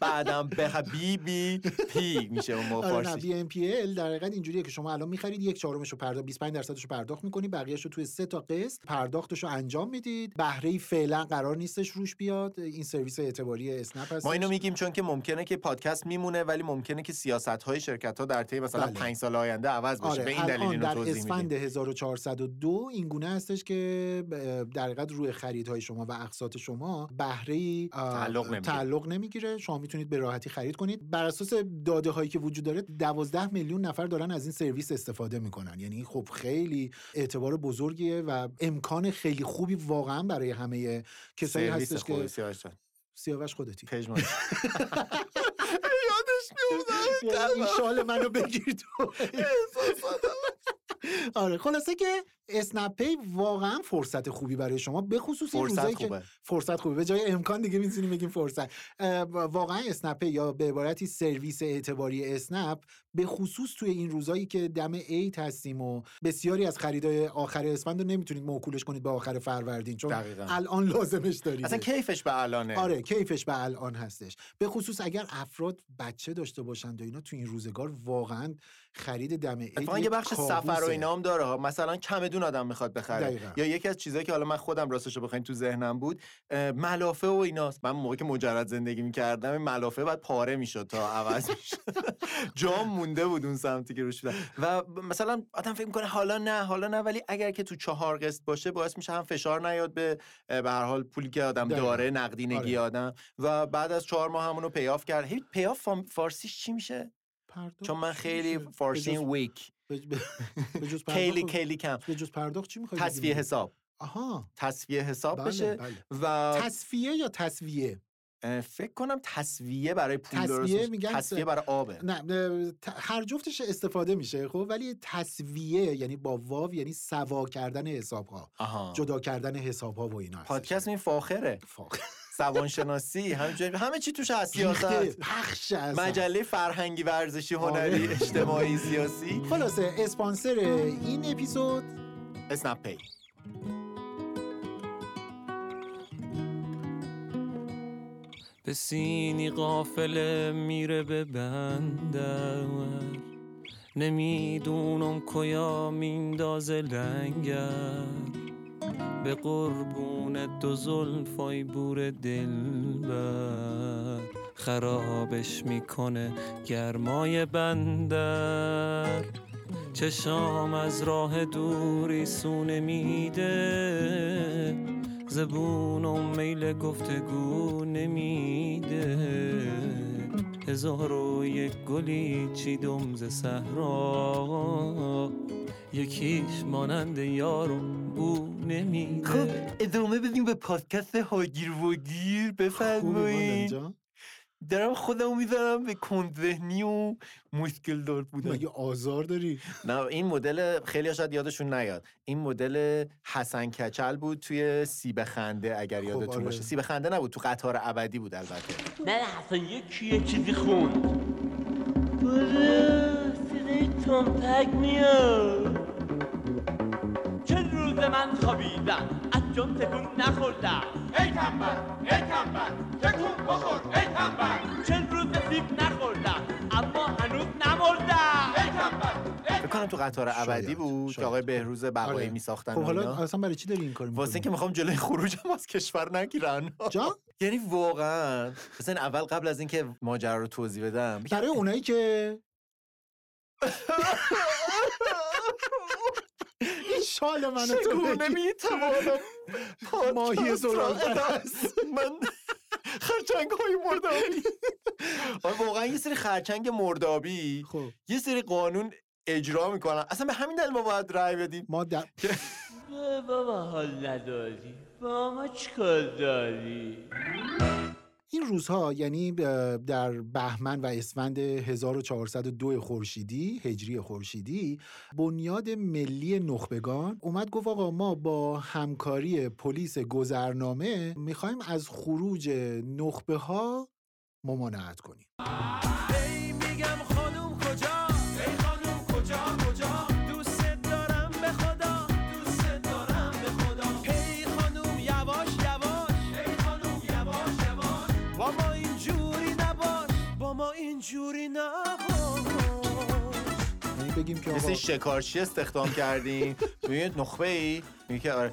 بعدم بخ بی بی پی میشه اون موقع آره نه فارسی BNPL در حقیقت اینجوریه که شما الان می‌خرید یک چهارمش رو پرداخت 25 درصدش رو پرداخت می‌کنید بقیه‌اش رو توی سه تا قسط پرداختش رو انجام می‌دید. بهره فعلا قرار نیستش روش بیاد. این سرویس اعتباری اسنپ هستش. ما اینو میگیم چون که ممکنه که پادکست میمونه ولی ممکنه که سیاست های شرکت ها در طی مثلا بله. پنج سال آینده عوض بشه. آره به این دلیل اینو در اسفند میدیم 1402 این گونه هستش که در حقیقت روی خریدهای شما و اقساط شما بهره تعلق نمی‌گیره. تعلق نمی‌گیره. شما می‌تونید به راحتی خرید کنید. بر اساس داده هایی که وجود داره 12 میلیون نفر دارن از این سرویس استفاده می‌کنن. یعنی خب خیلی اعتبار بزرگیه و امکان خیلی خوبی واقعا برای همه کسایی هستش که سیاوش خودتی. پژمان. یعنی این شال منو بگیر تو. آره خلاصه که اسنپ پی واقعا فرصت خوبی برای شما به خصوص این فرصت روزایی که خوبه. فرصت خوبه. به جای امکان دیگه می‌تونیم بگیم فرصت. واقعا اسنپ پی یا به عبارتی سرویس اعتباری اسنپ به خصوص توی این روزایی که دم عید هستیم و بسیاری از خریدای آخر اسفند رو نمی‌تونید موکولش کنید به آخر فروردین چون دقیقاً. الان لازمش دارید. اصلا کیفش به الانه. آره کیفش به الان هستش. به خصوص اگر افراد بچه داشته باشند و اینا تو این روزگار واقعا خرید دم عید اتفاقا یه بخش سفر و کابوسه. اینا هم داره مثلا چمدون آدم می‌خواد بخره دقیقاً. یا یکی از چیزایی که حالا من خودم راستش رو بخواین تو ذهنم بود ملافه و ایناست من موقعی که مجرد زندگی می‌کردم این ملافه بعد پاره می‌شد تا عوض می‌شد جام مونده بود اون سمتی که روش بودم و مثلا آدم فکر می‌کنه حالا نه حالا نه ولی اگر که تو چهار قسط باشه باعث میشه هم فشار نیاد به به هر حال پولی که آدم دقیقاً. داره نقدینگی آره. آدم و بعد از چهار ماه همونو پیاف کرد هی پیاف فارسیش چی میشه پرداخت چون من خیلی؟ فارسی ویک. پرداخت- کیلی کم. به جز پرداخت چی می‌خوای تصفیه حساب. آها. تصفیه حساب بله، بشه بله. و تصفیه یا تصویه؟ فکر کنم تصویه برای پول میشه. میگن تصفیه برای آبه. نه هر جفتش استفاده میشه خب؟ ولی تصویه یعنی با واو یعنی سوا کردن حساب ها آها. جدا کردن حساب ها و اینا. پادکست این فاخره. فاخ- زبانشناسی همه همه چی توش هست سیاست. پخش اصلا. مجله فرهنگی ورزشی هنری آره. اجتماعی سیاسی. خلاصه اسپانسر این اپیزود؟ اسنپ پی. به سینی قافله میره به بندر. نمی‌دونم کجا میندازه لنگر. به قربون دو زلفای بور دل خرابش می‌کنه گرمای بندر. چشام از راه دوری سونه میده. زبونم میل گفتگو نمیده. هزار و یک گلی چیدم ز صحرا. یکیش مانند یارو بو نمیده. خب ادامه بدیم به پادکست هاگیر وگیر بفرمایید. دارم خودمو می‌ذارم به کندذهنی و مشکل دار بودن. مگه آزار داری؟ نه این مدل خیلی شاید یادشون نیاد. این مدل حسن کچل بود توی سیب خنده اگر یادتون آره. باشه سیب خنده نبود تو قطار ابدی بود البته. نه حسن یکی یه چیزی خوند. بره صدای تنپک میاد. من خوابیدم از جان تکون نخوردم ای تنبل ای تنبل تکون بخور ای تنبل. چه روز سیب نخوردم اما هنوز نمردم ای تنبل فکر کنم تو قطار ابدی بود که آقای بهروز بقایی آره. میساختن خب حالا اصلا برای چی داری این کار واسه اینکه می‌خوام جلوی خروجم از کشور نگیرن. جان یعنی واقعا مثلا اول قبل از اینکه ماجرا رو توضیح بدم. برای اونایی که شال منو تو چگونه. می‌توانم ماهی زلال من خرچنگ های مردابی. آره واقعا یه سری خرچنگ مردابی خب. یه سری قانون اجرا می‌کنن. اصلا به همین دلیل ما باید رأی بدیم. ما در بابا حال نداری. با ما چیکار داری؟ این روزها یعنی در بهمن و اسفند 1402 خورشیدی هجری خورشیدی بنیاد ملی نخبگان اومد گفت آقا ما با همکاری پلیس گذرنامه می‌خوایم از خروج نخبه ها ممانعت کنیم. اینجوری نباش. یعنی بگیم که سری شکارچی استخدام کردیم توی نخبه ای میگه که آره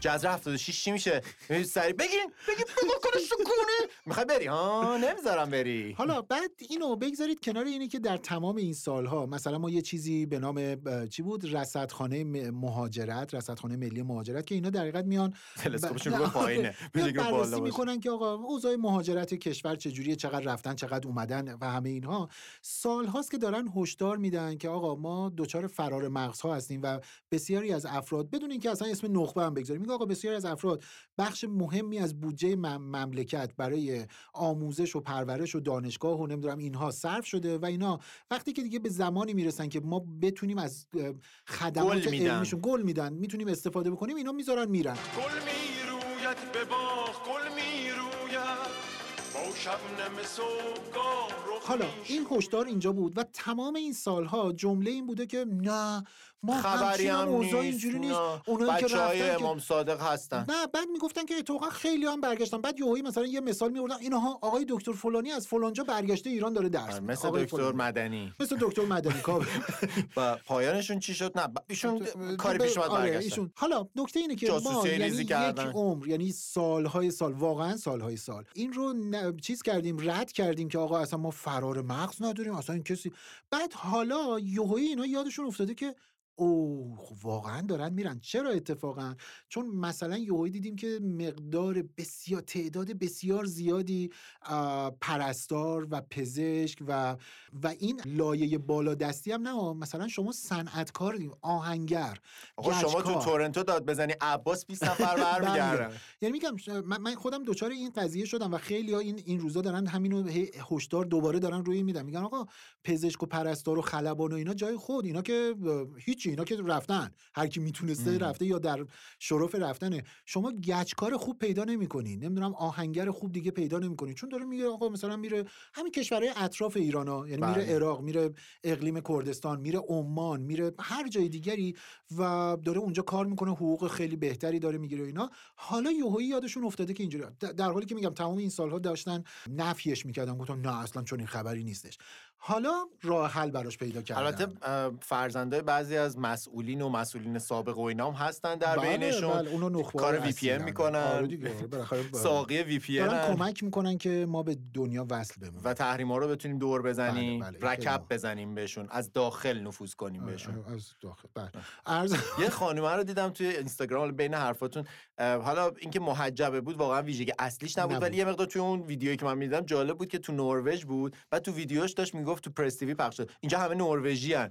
جذر 76 چی میشه؟ سری بگین بگین بگو کنه سکونه؟ می‌خوای بری؟ ها نمی‌ذارم بری. حالا بعد اینو بگذارید کنار اینی که در تمام این سالها مثلا ما یه چیزی به نام چی بود؟ رصدخانه مهاجرت رصدخانه ملی مهاجرت که اینا در حقیقت میان تلسکوپشون رو نه، پایینه. بررسی. می‌کنن که آقا اوضاع مهاجرت کشور چجوریه چقدر رفتن چقدر اومدن و همه اینها. سال هاست که دارن هشدار میدن که آقا ما دچار فرار مغزها هستیم و بسیاری از افراد بدون اینکه اصلا اسم نخبه هم بگذاریم. میگه آقا بسیاری از افراد بخش مهمی از بودجه مم- مملکت برای آموزش و پرورش و دانشگاه و نمی‌دونم اینها صرف شده و اینا وقتی که دیگه به زمانی می‌رسن که ما بتونیم از خدمات گل میدن. علمیشون گل میدن می‌تونیم استفاده بکنیم اینا می‌ذارن میرن. گل می‌روید به باغ گل می‌روید. حالا این هشدار اینجا بود و تمام این سالها جمله این بوده که نه ما خبری هم نیست اینجوری نیست. اونایی که رفتن امام صادق هستن نه بعد می‌گفتن که اتفاقا خیلی هم برگشتن بعد یهویی مثلا یه مثال میوردن اینها آقای دکتر فلانی از فلانجا برگشته ایران داره درس میده. مثل آقای دکتر. مدنی مثل دکتر مدنی کاوه و پایانشون چی شد نه ایشون کاری پیش اومد آره، برگشتن. حالا نکته اینه که ما یعنی یک. عمر یعنی سالهای سال واقعا سالهای سال این رو چیز کردیم رد کردیم که آقا اصلا ما فرار مغز نداریم اصلا این کسی بعد حالا یهویی اینا یادشون افتاده که او خب واقعا دارن میرن. چرا اتفاقا؟ چون مثلا یهویی دیدیم که مقدار بسیار تعداد بسیار زیادی پرستار و پزشک و و این لایه بالادستی هم نه مثلا شما صنعتکار دیم آهنگر آقا شما تو. تورنتو داد بزنی عباس 20 نفر برمیگردن. یعنی میگم من خودم دچار این قضیه شدم و خیلی ها این این روزا دارن همینو هشدار دوباره دارن روی میدن. میگن آقا پزشک و پرستار و خلبان و اینا جای خود اینا که اه، چی اینا که رفتن هر کی می‌تونسته. رفته یا در شرف رفتنه. شما گچکار خوب پیدا نمی‌کنین نمی‌دونم آهنگر خوب دیگه پیدا نمی‌کنین چون داره میگه آقا مثلا میره همین کشورهای اطراف ایرانا یعنی میره بله. عراق میره اقلیم کردستان میره عمان میره هر جای دیگری و داره اونجا کار می‌کنه حقوق خیلی بهتری داره می‌گیره اینا. حالا یهویی یادشون افتاده که اینجوری در حالی که میگم تمام این سالها داشتن نفیش می‌کردن گفتم نه اصلا چون این خبری نیستش. حالا راه حل براش پیدا کردن. البته اه، فرزندای بعضی از مسئولین و مسئولین سابق و اینا هم هستن در بله، بینشون. بله، نخبه کار وی پی اصلیلن. می‌کنن. آره آره، ساقی وی پی دارن کمک می‌کنن که ما به دنیا وصل بمونیم. و تحریما رو بتونیم دور بزنیم بله، بله، رکب بزنیم بهشون از داخل نفوذ کنیم بهشون. از داخل بله. عرض یه خانومه رو دیدم توی اینستاگرام بین حرفاتون حالا اینکه محجبه بود واقعا ویژگی اصلیش نبود. ولی یه مقدار توی اون ویدیویی که من می‌دیدم جالب بود که تو نروژ بود بعد تو ویدیوش داشت می‌گفت تو پرس تیوی پخش شد. اینجا همه نروژی ان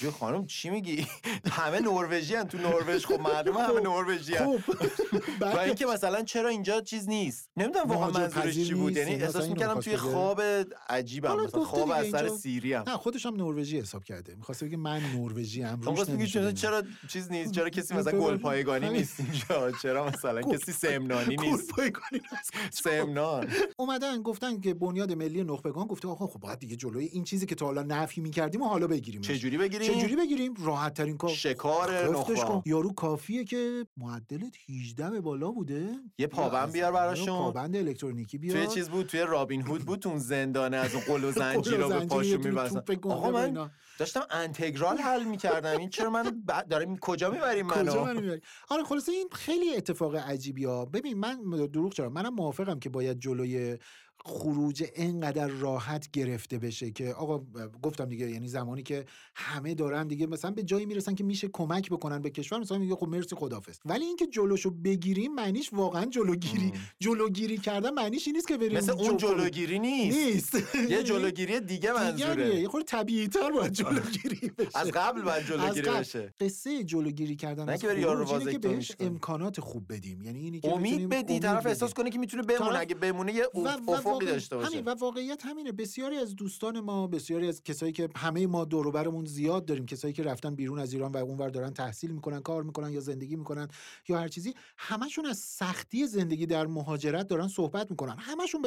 جو خانم چی میگی؟ همه نروژی تو نروژ. خب معلومه همه نروژی ان خوب و اینکه مثلا چرا اینجا چیز نیست. نمی‌دونم واقعا منظورش چی بود. یعنی احساس می‌کردم توی. خواب عجیبم مثلا خواب از سر سیری هم نه خودش هم نروژی حساب کرده. می‌خواسته بگه من نروژی ام خواست بگید چرا چیز نیست؟ چرا کسی مثلا گل پایگانی. نیست اینجا؟ چرا مثلا گل- کسی سمنانی نیست؟ سمنان. اومدن گفتن که بنیاد ملی نخبگان گفته آقا خب باید دیگه جلوی این چیزی که تا حالا نفی می‌کردیم و حالا بگیریم چجوری بگیریم؟ چجوری بگیریم؟ راحت ترین کار. شکار نخبه. یارو کافیه که معدلت 18 به بالا بوده. یه پابند بیار براشون. پابند الکترونیکی بیار. توی چیز بود؟ توی رابین هود بود اون زندانه از اون قل و زنجیر رو به میبستن. توپ گنده آقا من. داشتم انتگرال حل می‌کردم. این چرا من. داریم کجا می‌بریم منو؟ آره خلاصه این خیلی اتفاق عجیبی ها ببین من دروغ چرا؟ منم موافقم که باید جلوی خروج انقدر راحت گرفته بشه که آقا گفتم دیگه یعنی زمانی که همه دارن دیگه مثلا به جایی می‌رسن که میشه کمک بکنن به کشور مثلا میگه خب مرسی خدافظ ولی اینکه جلوشو بگیریم معنیش واقعا جلوگیری جلوگیری کردن معنیش این نیست که بریم مثل اون جلوگیری نیست نیست یه جلوگیری دیگه منظوره دیگریه. یه خورده طبیعی تر باید جلوگیری بشه از قبل باید جلوگیری. بشه. قصه جلوگیری کردن نه که بهش. امکانات خوب بدیم یعنی اینی که امید بدی طرف احساس. کنه که می‌تونه بمونه اگه بمونه یه افقی داشته باشه. همین و واقعیت همینه. بسیاری از دوستان ما بسیاری از کسایی که همه ما دور و برمون زیاد داریم کسایی که رفتن بیرون از ایران و اونور دارن تحصیل می‌کنن کار می‌کنن یا زندگی می‌کنن یا هر چیزی همشون از سختی زندگی در مهاجرت دارن صحبت می‌کنن. همشون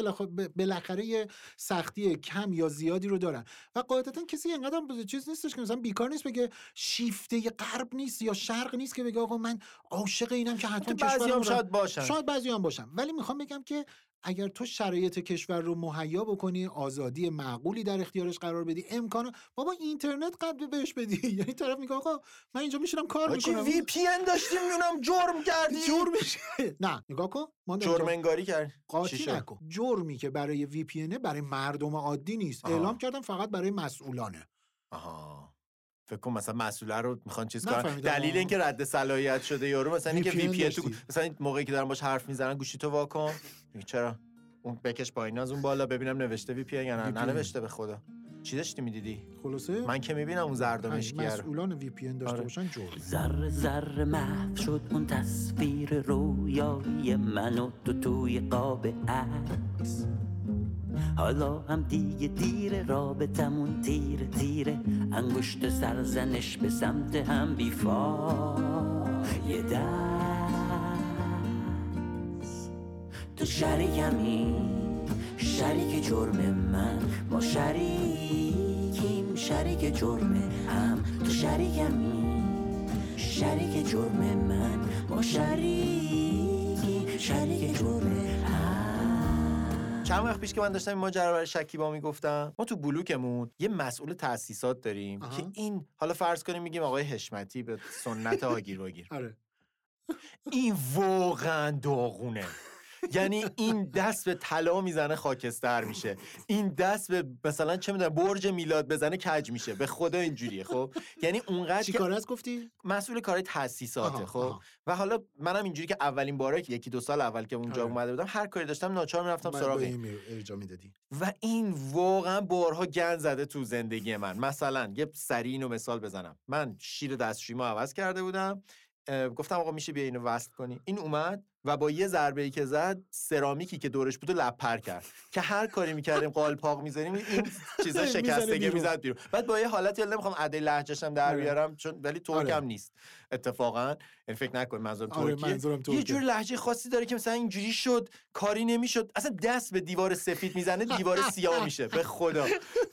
بالاخره سختی کم یا زیادی رو دارن. و قاعدتا کسی اینقدر هم چیز نیستش که مثلا بیکار نیست بگه شیفته غرب نیست یا شرق نیست که بگه آقا من عاشق اینم که حتما بعضی کشورم هم شاید باشن. شاید بعضی هم باشن. ولی می‌خوام بگم که اگر تو شرایط کشور رو مهیا بکنی آزادی معقولی در اختیارش قرار بدی امکان بابا اینترنت قد بهش بدی. یعنی طرف میگه آقا من اینجا میشینم کار می‌کنم. VPN داشتیم میونم جرم کردی. جرمش نه نگاه کن. ما جرم انگاری کرد. قاطی؟ نکن. جرمی که برای VP برای مردم عادی نیست. اعلام کردم فقط برای مسئولانه. آها. فکر کن مثلا مسئوله رو می‌خوان چیز کنن. دلیل اینکه رد صلاحیت شده یارو مثلا اینکه VP تو. مثلا موقعی که دارن باش حرف می‌زنن گوشی تو واکن میگه چرا؟ اون بکش پایین از اون بالا ببینم نوشته VP یا نه. ننوشته به خدا. چی داشتی می‌دیدی؟ خلاصه؟ من که می‌بینم اون زرد مشکی رو. مسئولان وی پی داشته آره. باشن جرم. ذره ذره محو شد اون تصویر رویایی من و تو توی قاب عکس. حالا هم دیگه دیره رابطمون تیره تیره. انگشت سرزنش به سمت هم بیفایده است تو شریکمی شریک جرم من. ما شریکیم شریک جرم هم. تو شریکمی شریک جرم من. ما شریکیم شریک جرم هم. چند وقت پیش که من داشتم این ماجرا برای شکیبا می‌گفتم ما تو بلوکمون یه مسئول تاسیسات داریم که این حالا فرض کنیم میگیم آقای حشمتی به سنت آگیر واگیر آره. این واقعا داغونه. یعنی این دست به طلا می‌زنه خاکستر میشه. این دست به مثلا چه می‌دونم برج میلاد بزنه کج میشه. به خدا اینجوریه خب؟ یعنی اونقدر چی که کار است گفتی؟ مسئول کار تاسیساته خب. و حالا منم اینجوری که اولین باره که یکی دو سال اول که اونجا آره. اومده بودم هر کاری داشتم ناچار می‌رفتم سراغ این. ارجاع می‌دادی. و این واقعا بارها گند زده تو زندگی من. مثلا یه سریع اینو مثال بزنم. من شیر دستشویمو عوض کرده بودم. گفتم آقا میشه بیا اینو وصل کنی این اومد. و با یه ضربه ای که زد سرامیکی که دورش بود و لپر کرد. که هر کاری می‌کردیم قالپاق می‌زنیم این چیزا شکستگی. می‌زد بیرون. بعد با یه حالتی حالا نمی‌خوام اده لهجهشم در آره. بیارم چون ولی ترک آره. هم نیست. اتفاقا یعنی فکر نکن منظورم آره، ترکیه. یه. جور لهجه خاصی داره که مثلا اینجوری شد کاری نمی‌شد اصلا دست به دیوار سفید می‌زنه دیوار سیاه میشه. به خدا.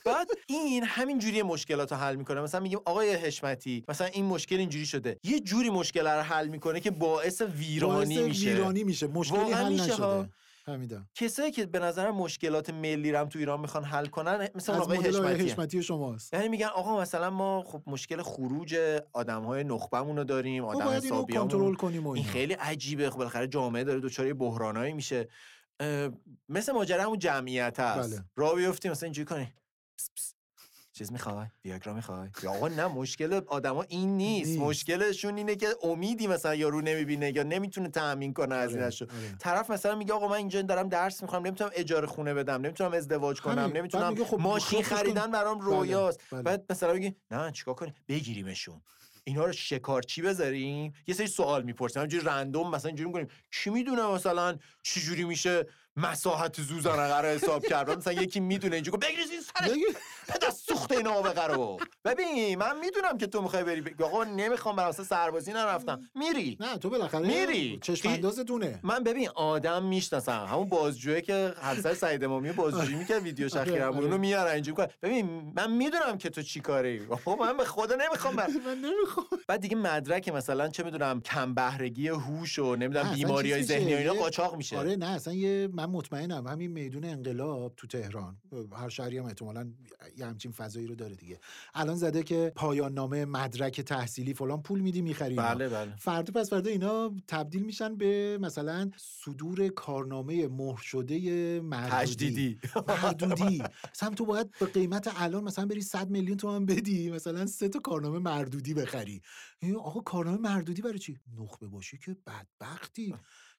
بعد این همین جوری مشکلات رو حل می‌کنه. مثلا میگیم آقای حشمتی مثلا این مشکل اینجوری شده. یه جوری مشکل رو حل می‌کنه که باعث ویرانی میشه. ویرانی میشه مشکلی حل میشه ها. نشده فهمیدم. کسایی که به نظر مشکلات ملی رم تو ایران می‌خوان حل کنن مثلا آقای حشمتی حشمتی شماست. یعنی میگن آقا مثلا ما خب مشکل خروج آدم های نخبمون رو داریم ما آدم حسابیامون. کنترل کنیم این. خیلی عجیبه. خب بالاخره جامعه داره دچار بحرانایی میشه. مثل ماجرا همون جمعیت هست. بله. راه بیفتی مثلا اینجوری کنی. چیز می‌خوای ویاگرا می‌خوای یا آقا نه مشکل آدما این نیست. نیست. مشکلشون اینه که امیدی مثلا یارو نمی‌بینه یا نمی‌تونه تامین کنه آره، هزینه‌شو آره. طرف مثلا میگه آقا من اینجا دارم درس می‌خوام نمی‌تونم اجاره خونه بدم نمی‌تونم ازدواج کنم همین. بعد نمی‌تونم میگه خب ماشین. خریدن برام بله، رویاست بله. بعد مثلا بگی نه چیکار کنیم بگیریمشون اینا رو شکارچی بذاریم یه سری سوال می‌پرسیم همینجوری رندوم مثلا اینجوری می‌کنیم کی می‌دونه مثلا چی جوری میشه مساحت زوزانقه رو حساب کرد مثلا یکی می‌دونه اینجوری گفت بگیریز این سرش پدر سوخت این آبقه رو ببین من می‌دونم که تو می‌خوای بری بگی آقا نمی‌خوام واسه سربازی نرفتم میری نه تو بالاخره میری. چشم اندازتونه من ببین آدم می‌شناسم همون بازجویه که همسر سعید امامی بازجویی می‌کرد ویدیو آره، شخیرم آره. اونو میارن اینجوری می‌کنن. ببین من می‌دونم که تو چی کاری من به خدا نمی‌خوام. من نمی‌خوام بعد دیگه مدرک مثلا چه می‌دونم کم بهرگی هوش و نمی‌دونم بیماری های. ذهنی و اینا قاچاق میشه آره نه اصلا یه من مطمئنم همین میدون انقلاب تو تهران هر شهری هم احتمالاً یه همچین فضایی رو داره دیگه. الان زده که پایان نامه مدرک تحصیلی فلان پول میدی می‌خری بله بله. فردا پس فردا اینا تبدیل میشن به مثلا صدور کارنامه مهر شده مردودی تجدیدی. مردودی مثلا تو باید به قیمت الان مثلا بری 100 میلیون تومن بدی مثلا سه تا کارنامه مردودی بخری. آقا کارنامه مردودی برای چی؟ نخبه باشی که بدبختی.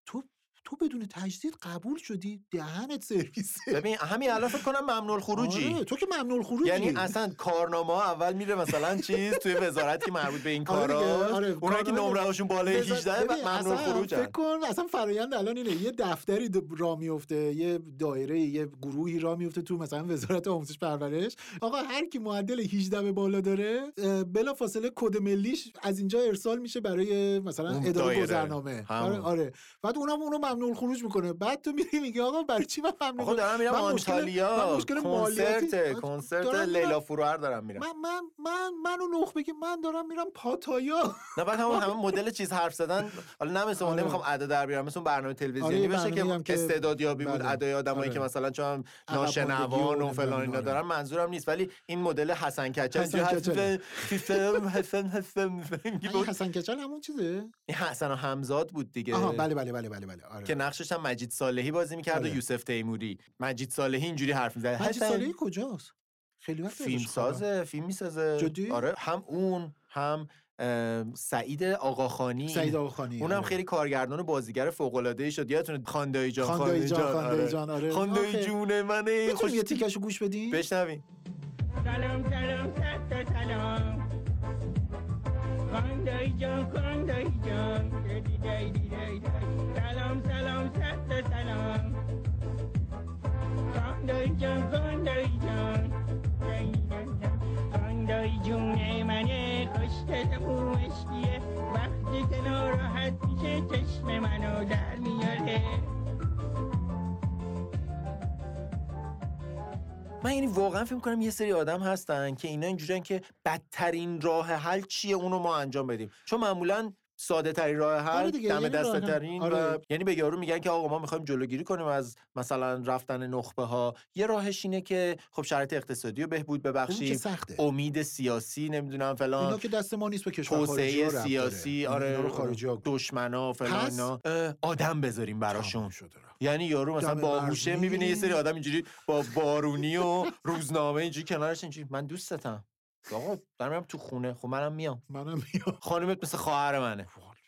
تو تو بدون تجدید قبول شدی؟ دهنت سرویسه. ببین همین الان فکر کنم ممنوع خروجی آره، تو که ممنوع خروجی یعنی اصلا کارنامه اول میره مثلا چیز توی وزارت که مربوط به این آره کارا. آره، اونایی که نمره هاشون بالای بذار- 18 بعد ببین، ممنوع خروجن فکر کن اصلا فرایند الان اینه یه دفتری را میفته یه دایره یه گروهی را میفته تو مثلا وزارت آموزش پرورش. آقا هر کی معدل 18 به بالا داره بلا فاصله کد ملیش از اینجا ارسال میشه برای مثلا اداره. گذرنامه. آره آره. بعد اونم اونو ممنوع خروج می‌کنه. بعد تو میری میگی آقا برای چی من ممنوع آقا دارم میرم من آنتالیا. مشکل مالیاتی کنسرت کنسرت لیلا فروهر دارم میرم. من من من منو نخ بگی من دارم میرم پاتایا. نه بعد همون همون مدل چیز حرف زدن. حالا نه مثل اون آره. نمی‌خوام ادا در بیارم مثل اون برنامه تلویزیونی. آره، بشه هم که استعدادیابی بود بله. ادای آدمایی آره. که مثلا چون ناشنوان و فلان اینا دارن منظورم نیست. ولی این مدل حسن کچل حسن. حسن حسن کچل همون چیزه؟ این حسن و همزاد بود دیگه. آها بله بله بله بله بله. آره. که نقشش هم مجید صالحی بازی می‌کرد و آره. یوسف تیموری. مجید صالحی اینجوری حرف می‌زد. مجید صالحی کجاست؟ خیلی وقت فیلم سازه فیلم می‌سازه. جدی؟ آره هم اون هم سعید آقاخانی. سعید آقاخانی اونم آره. خیلی کارگردان و بازیگر فوق العاده ای شد. یادتونه خاندایی جان خاندایی جان خاندایی جان آره. خاندایی. جون منه خوش یه تیکشو گوش بدیم؟ بشنوین سلام سلام سلام. جان خاندایی جان دی دی دی دی دی دی. سلام سلام صد سلام جان خاندایی جان دی دی دی. خاندایی جون منه خوشگل موشکیه وقتی که ناراحت میشه چشم منو در میاره من یعنی واقعا فکر کنم یه سری آدم هستن که اینا اینجوریان که بدترین راه حل چیه اونو ما انجام بدیم چون معمولا ساده ترین راه آره حل دیگه، دم دسته حل. ترین و آره. یعنی به یارو میگن که آقا ما می‌خوایم جلوگیری کنیم از مثلا رفتن نخبه ها یه راهش اینه که خب شرایط اقتصادی رو بهبود ببخشیم امید سیاسی نمی‌دونم اینا فلان که دست ما نیست به کشور خارجی توسعه. سیاسی اینا آره دشمنا فلان اینا آدم بذاریم براشون شده. یعنی یارو مثلا باهوشه مرزی. می‌بینه یه سری آدم اینجوری با بارونی و روزنامه اینجوری کنارش اینجوری. من دوستتم. آقا دارم میرم تو خونه. خب منم میام. منم میام. خانومت مثل خواهر منه.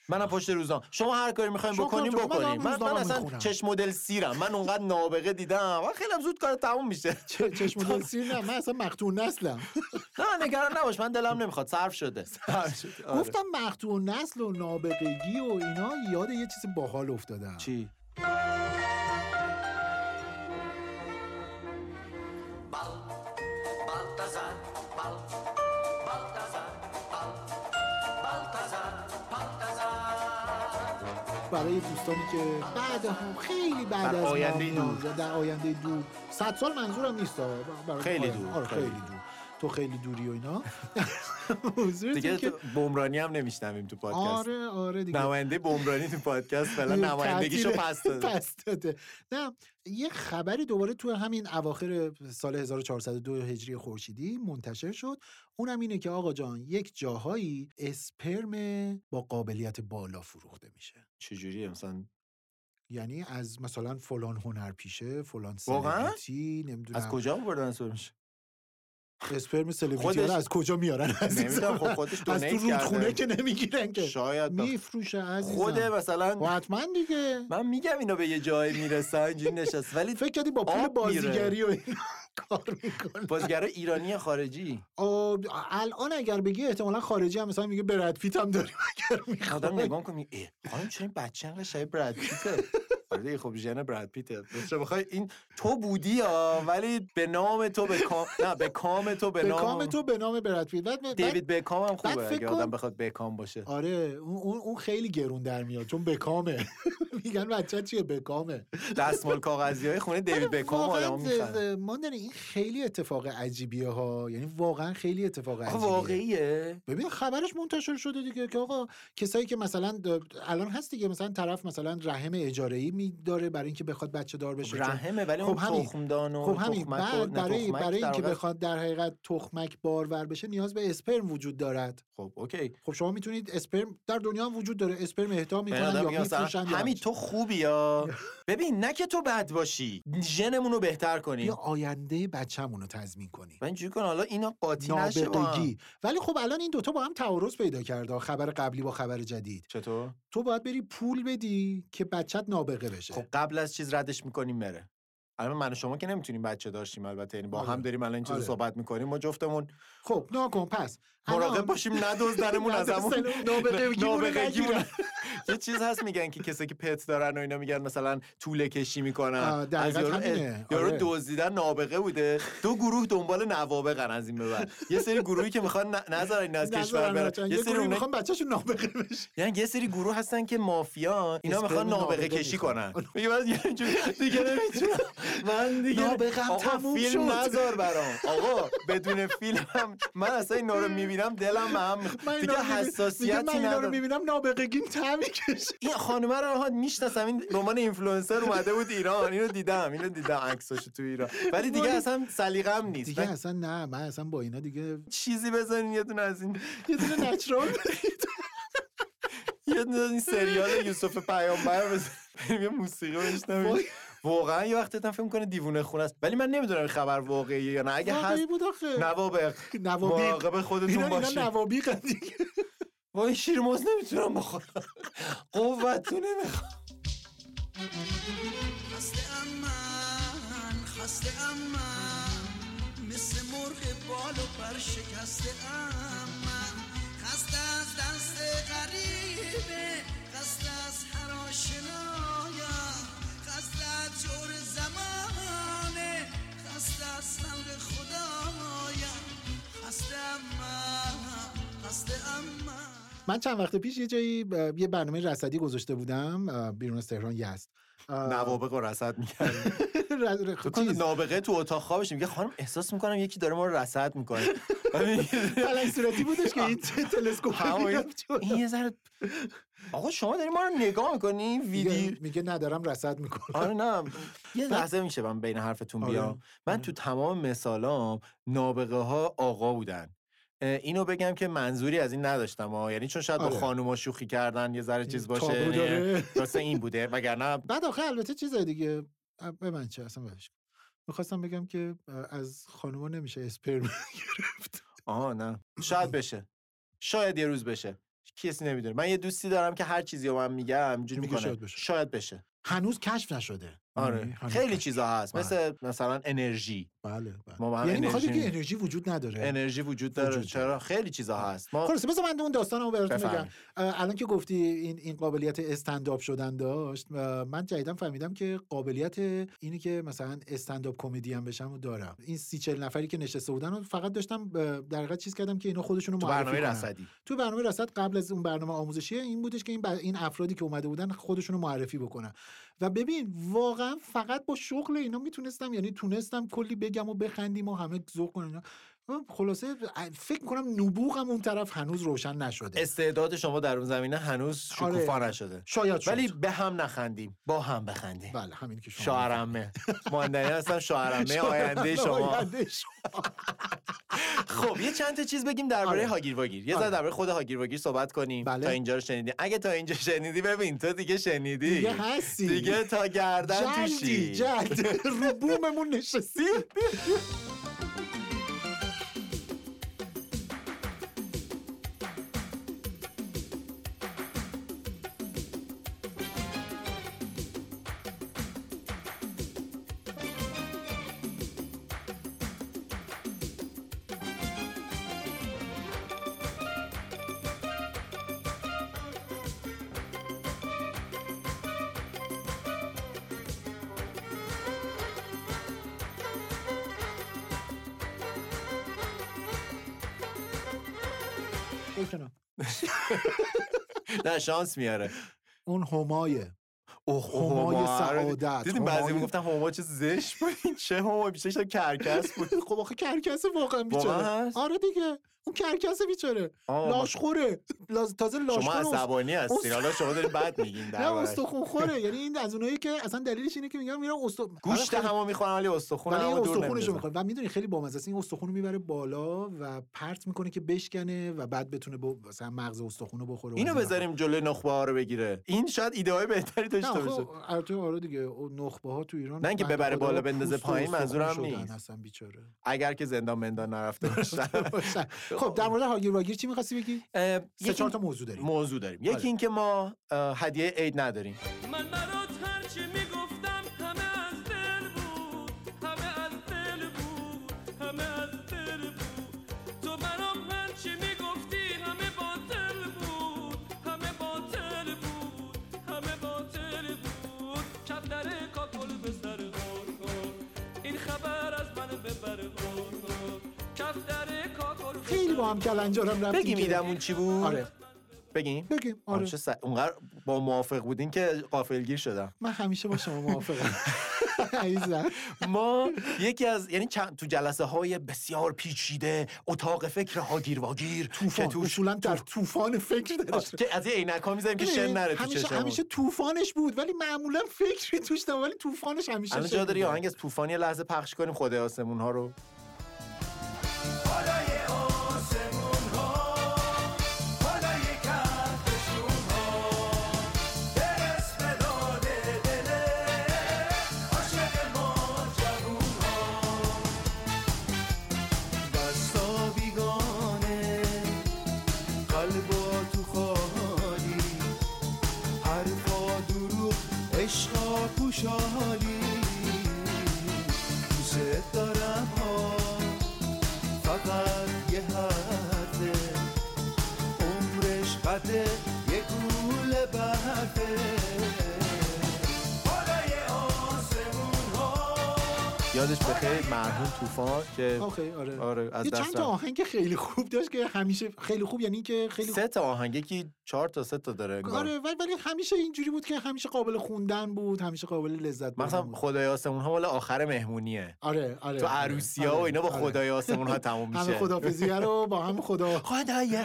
منم پشت روزنامه. شما هر کاری بکنین کار کنید. من من, من اصلا می‌خونم. چشم مدل سیرم. من اونقدر نابغه دیدم. و خیلی زود کار تموم میشه. چشم دل سیر نه. من اصلا مقتون نسلم. نه نگران نباش. من دلم نمی‌خواد. صرف شده. آره. گفتم مقتون نسل و نابغگی و اینا یاد یه چیز باحال افتادم. چی؟ برای دوستانی که بعد هم خیلی بعد در از ما آینده دور. در آینده دور صد سال منظورم نیست خیلی. دور، آره خیلی. دور تو خیلی دوری و اینا دیگه که- تو بمرانی هم نمیشنویم تو پادکست آره آره دیگه نماینده بمرانی تو پادکست فعلا نمایندگیشو. پس داده پس داده نه یه خبری دوباره تو همین اواخر سال 1402 هجری خورشیدی منتشر شد اونم اینه که آقا جان یک جاهایی اسپرم با قابلیت بالا فروخته میشه چجوریه مثلا؟ یعنی از مثلا فلان هنرپیشه فلان واقعا؟ سلبریتی نمی‌دونم. از کجا بردن سرمش اسپرم سلبریتی خودش- رو از کجا میارن عزیزم؟ نمی‌دونم، خب خودش از تو رودخونه. که نمی‌گیرن که. شاید میفروشه عزیزم. خود مثلا حتما دیگه. من میگم اینا به یه جایی می‌رسن اینجوری نشست ولی فکر کردی با پول. بازیگری و اینا. کار می‌کنه. بازیگرا ایرانی خارجی؟ الان اگر بگی احتمالا خارجی هم مثلا میگه برد پیت هم داریم اگر آدم می‌خوای نگاه ای خانم چرا این بچه انقدر شبیه براد پیته؟ آره خب ژن براد پیته. چه بخوای این تو بودی یا؟ ولی به نام تو به کام نه به کام تو به به نام کام تو به نام براد پیت. بعد دیوید بکام هم خوبه اگه آدم بخواد بکام باشه. آره اون, اون, خیلی گرون در میاد چون بکامه. میگن بچه چیه؟ بکامه. دستمال کاغذی های خونه دیوید بکام آدمو می‌خرن ماندنی این خیلی اتفاق عجیبیه ها. یعنی واقعا خیلی اتفاق عجیبیه. واقعیه. ببین خبرش منتشر شده دیگه که آقا کسایی که مثلا الان هست دیگه مثلا طرف مثلا رحم اجاره ای می داره برای اینکه بخواد بچه دار بشه. چون- رحمه ولی خب اون همین. تخمدان و خب همین. برای برای در اینکه بخواد در حقیقت تخمک بارور بشه نیاز به اسپرم وجود دارد. خب اوکی. خب شما می‌تونید اسپرم در دنیا هم وجود داره. اسپرم اهدا می‌کنن یا میفروشن همین. تو خوبی یا؟ ببین نه که تو بد باشی. ژنمون رو بهتر کنیم یا آینده بچه‌مون رو تضمین کنیم من اینجوری کن حالا اینا قاطی نشه ولی خب الان این دوتا با هم تعارض پیدا کرده خبر قبلی با خبر جدید. چطور؟ تو باید بری پول بدی که بچت نابغه بشه. خب قبل از چیز ردش می‌کنیم بره. الان من و شما که نمی‌تونیم بچه داشتیم البته یعنی با آره. هم داریم الان این چیزو آره. صحبت می‌کنیم ما جفتمون خب ناکن پس. مراقب باشیم ندزدنمون از همون ندزدن، نابغگیمون. یه چیز هست میگن که کسی که پت دارن و اینا میگن مثلا طوله کشی می‌کنن از یارو. یارو آره. دزدیدن نابغه بوده دو گروه دنبال نوابغن از این بعد یه سری گروهی که می‌خوان ن- نذارن این از کشور برن بچه‌ها. یه سری می‌خوان بچه‌شون نابغه بشه یعنی یه سری گروه هستن که مافیان اینا می‌خوان نابغه نابغه کشی. کنن میگه من دیگه نمی‌تونم من دیگه نابغه‌م آقا تموم فیلم شد. نذار برام آقا بدون فیلم من اصلا اینا رو می‌بینم دلم به هم دیگه حساسیتی من اینا رو ندارم می‌بینم نابغگیم تعمی کشه این خانومه رو ها می‌شناسم. این به عنوان اینفلوئنسر اومده بود ایران. اینو دیدم. اینو دیدم. عکساشو تو ایران. ولی دیگه. اصلا سلیقه‌م نیست. دیگه اصلا نه. من اصلا با اینا دیگه چیزی بزنین یه دونه از این یه دونه نچرال یه دونه این سریال یوسف پیامبر بزن بریم یه موسیقی بشنویم. واقعا یه وقتی فکر کنه دیوونه خونه است. ولی من نمی‌دونم این خبر واقعیه یا نه. اگه هست نوابق. مراقب خودتون اینا اینا باشین نوابیق دیگه وای شیرموز نمی‌تونم بخورم. قوتو نمی‌خوام. خسته ام من خسته ام من مثل مرغ بال و پر شکسته ام من خسته از دست غریبه خسته از هر آشنایم خسته از جور زمانه خسته از خلق خدایم خسته ام من خسته ام من من چند وقت پیش یه جایی یه برنامه رصدی گذاشته بودم بیرون از تهران یزد. نوابق رو رصد چیز، نابغه تو اتاق خوابش میگه خانم احساس می‌کنم یکی داره ما رو رصد می‌کنه. پلنگ صورتی بودش که این تلسکوپ این یه ذره آقا شما داری ما رو نگاه می‌کنی؟ ویدیو میگه, ندارم رصد می‌کنم. آره نه. یه لحظه میشه من بین حرفتون آره. بیام. من تو تمام مثالام نابغه ها آقا بودن. اینو بگم که منظوری از این نداشتم ها یعنی چون شاید با آره. خانوما شوخی کردن یه ذره چیز باشه. واسه این بوده. وگرنه بعد آخه البته چیز دیگه به من چه اصلا بهش می‌خواستم بگم که از خانوما نمیشه اسپرم آها نه. شاید بشه. شاید یه روز بشه. کسی نمی‌دونه. من یه دوستی دارم که هر چیزی رو من میگم اینجوری می‌کنه. شاید بشه. شاید بشه. هنوز کشف نشده. آره. یعنی خیلی چیزا هست. بله. مثل مثلا انرژی. بله بله. ما هم یعنی انرژی بگی انرژی وجود نداره. انرژی وجود داره. وجود چرا؟ خیلی چیزا هست. ما خلاصه بذار من اون داستانمو براتون بگم. الان که گفتی این این قابلیت استنداپ شدن داشت من جدیدا فهمیدم که قابلیت اینی که مثلا استنداپ کمدین بشم رو دارم. این سی چل نفری که نشسته بودن فقط داشتم در حقیقت چیز کردم که اینا خودشونو تو معرفی برنامه کنن. رصدی. تو برنامه رصد قبل از اون برنامه آموزشی این بودش که این ب- این افرادی که اومده بودن خودشونو معرفی بکنن. و ببین واقعا فقط با شغل اینا می‌تونستم یعنی تونستم کلی بگم و بخندیم و همه ذوق کنن. خلاصه فکر کنم نبوغم اون طرف هنوز روشن نشده. استعداد شما در اون زمینه هنوز شکوفا آره. نشده. شاید شد. ولی به هم نخندیم. با هم بخندیم. بله همین که شما شاعرمه ماندنی هستم شاعرمه آینده شما. خب یه چند تا چیز بگیم درباره آره. هاگیر واگیر یه آره. ذره درباره خود هاگیر واگیر صحبت کنیم. بله. تا اینجا رو شنیدی. اگه تا اینجا شنیدی ببین تو دیگه شنیدی. دیگه هستی. دیگه تا گردن توشی. جلد. رو بوممون نشستی. نه شانس میاره. اون همایه اوه همای هما. سعادت دیدیم بعضی همای- می‌گفتن هما چه زشت بود چه هما بیشتر کرکس بود. خب آخه کرکسه واقعا بیچاره؟ آره دیگه. اون کرکسه بیچاره. لاشخوره. لاز- تازه شما لاشخور است- عصبانی هستین است- حالا شما دارین بد میگین نه. استخون خوره یعنی این از اونایی که اصلا دلیلش اینه که میگن میرن استخون گوشت همو می‌خورن ولی استخون ولی همو دور. می‌خوره و می‌دونی خیلی بامزه است. این استخون رو می‌بره بالا و پرت می‌کنه که بشکنه و بعد بتونه با مثلا مغز استخون رو بخوره اینو بذاریم جلوی نخبه ها رو بگیره. این شاید ایده های بهتری داشته باشه. آخه البته آره دیگه. نخبه ها تو ایران نه اینکه بنده ببره بالا بندازه پایین منظورم نیست. اصلا بیچاره. اگر که زندان مندان نرفته باشن. باشن. خب در مورد هاگیر واگیر چی می‌خواستی بگی سه یکی- چهار تا موضوع داریم موضوع داریم یکی آره. اینکه ما هدیه عید نداریم من برات هرچی می‌گفتم همه از دل بود همه از دل بود همه از دل بود تو برام هرچی می‌گفتی همه باطل بود همه باطل بود همه باطل بود کفتر کاکل به سر. این خبر از من ببر غار غار. خیلی با هم کلنجارم رفتیم بگیم ایدمون چی بود؟ آره. بگیم. بگیم آره. آره. چه س... اونقدر با موافق بودین که قافلگیر شدم. من همیشه با شما موافقم. ما یکی از یعنی چند... تو جلسه های بسیار پیچیده اتاق فکر هاگیر واگیر طوفان. که توش اصولا در طوفان فکر درش که از این عینک ها می‌ذاریم که شن نره تو همیشه چشمون. همیشه طوفانش بود ولی معمولا فکری توش نبود ولی طوفانش همیشه الان شن جا داری. آهنگ از طوفانی لحظه پخش کنیم خدای آسمون ها رو. عشقا یادش بخیر مرحوم طوفان که آره آره از یه چند دست تا. آهنگ خیلی خوب داشت که همیشه خیلی خوب یعنی که خیلی سه تا آهنگ یکی چهار تا سه تا داره انگار. آره ولی ولی همیشه اینجوری بود که همیشه قابل خوندن بود همیشه قابل لذت بردن مثلا بود خدای آسمون ها مال آخر مهمونیه آره آره تو آره، عروسی ها و آره، اینا با آره. خدای آسمون ها تموم همه میشه خدافزی رو با هم خدا خدای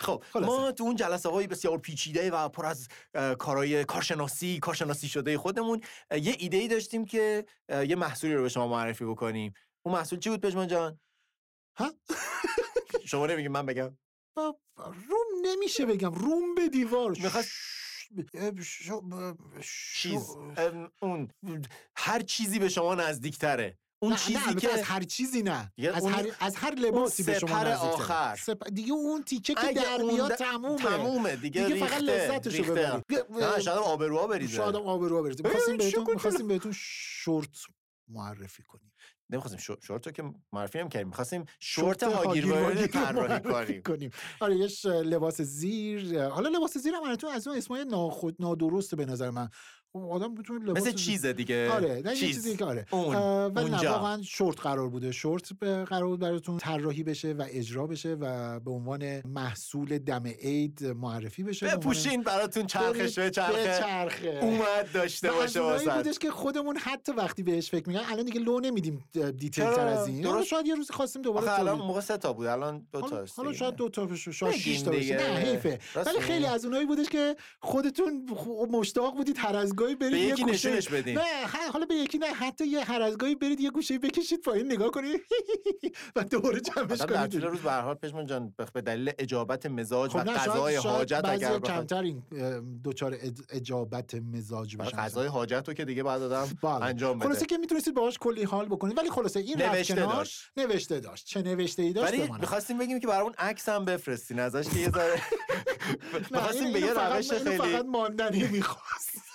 خب. ما تو اون جلسه های بسیار پیچیده و پر از کارهای کارشناسی کارشناسی شده خودمون یه ایده ای داشتیم که یه محصولی رو به شما معرفی بکنیم. اون محصول چی بود پژمان جان؟ ها؟ شما نمیگی من بگم. روم نمیشه بگم. روم به دیوار. شو- چیز اون هر چیزی به شما نزدیکتره اون نه، چیزی نه که از هر چیزی نه. از هر از هر لباسی به شما نزدیک‌تره. آخر. سپ- دیگه اون تیکه که در میاد تمومه. تمومه دیگه, دیگه فقط ریخته، لذتشو. ببرید. نه شاید آبروها بریزه. شاید آبروها بریزه. می‌خواستیم بهتون می‌خواستیم بهتون شورت معرفی کنیم. نمی‌خواستیم شورت شورت رو که معرفی هم کردیم می‌خواستیم شورت هاگیرواری طراحی معرفی کنیم. آره یه لباس زیر حالا لباس زیر هم از اون اسمای ناخود نادرسته به نظر من. خب آدم می‌تونه لباس مثل زیر- چیزه دیگه آره نه چیز. که آره اون. اه، ولی نه. واقعا شورت قرار بوده شورت به- قرار بود براتون طراحی بشه و اجرا بشه و به عنوان محصول دم عید معرفی بشه به بپوشین براتون چرخش برید چرخه. اومد داشته و باشه واسه بودش که خودمون حتی وقتی بهش فکر میگن الان دیگه لو نمیدیم دیتیل تر؟ از این درست. شاید یه روزی خواستیم دوباره الان موقع سه تا بود الان دو حالا, تاست حالا دیگه. شاید دو تا بشه شاید شش تا بشه دیگه. نه حیفه ولی. خیلی از اونایی بودش که خودتون مشتاق بودید هر از گاهی برید به یه یکی گوشه- نشونش بدین. نه حالا به یکی نه حتی یه هر از گاهی برید یه گوشه بکشید پایین نگاه کنید. و دوباره جمعش آدم در طول کنید روز به هر حال پشمان جان به- به دلیل اجابت مزاج خب و شاید حاجت اگر بخواد. کمتر این اج- اجابت مزاج بشن. قضای حاجت رو که دیگه بعد آدم بله. انجام بده. خلاصه که می‌تونستید باهاش کلی حال بکنید. ولی خلاصه این رفت نوشته کنار، داشت. نوشته داشت. چه نوشته ای داشت؟ ولی. می‌خواستیم بگیم که برامون عکس هم بفرستین ازش که یه ذره نه، می‌خواستیم به یه روش خیلی فقط ماندنی می‌خواست.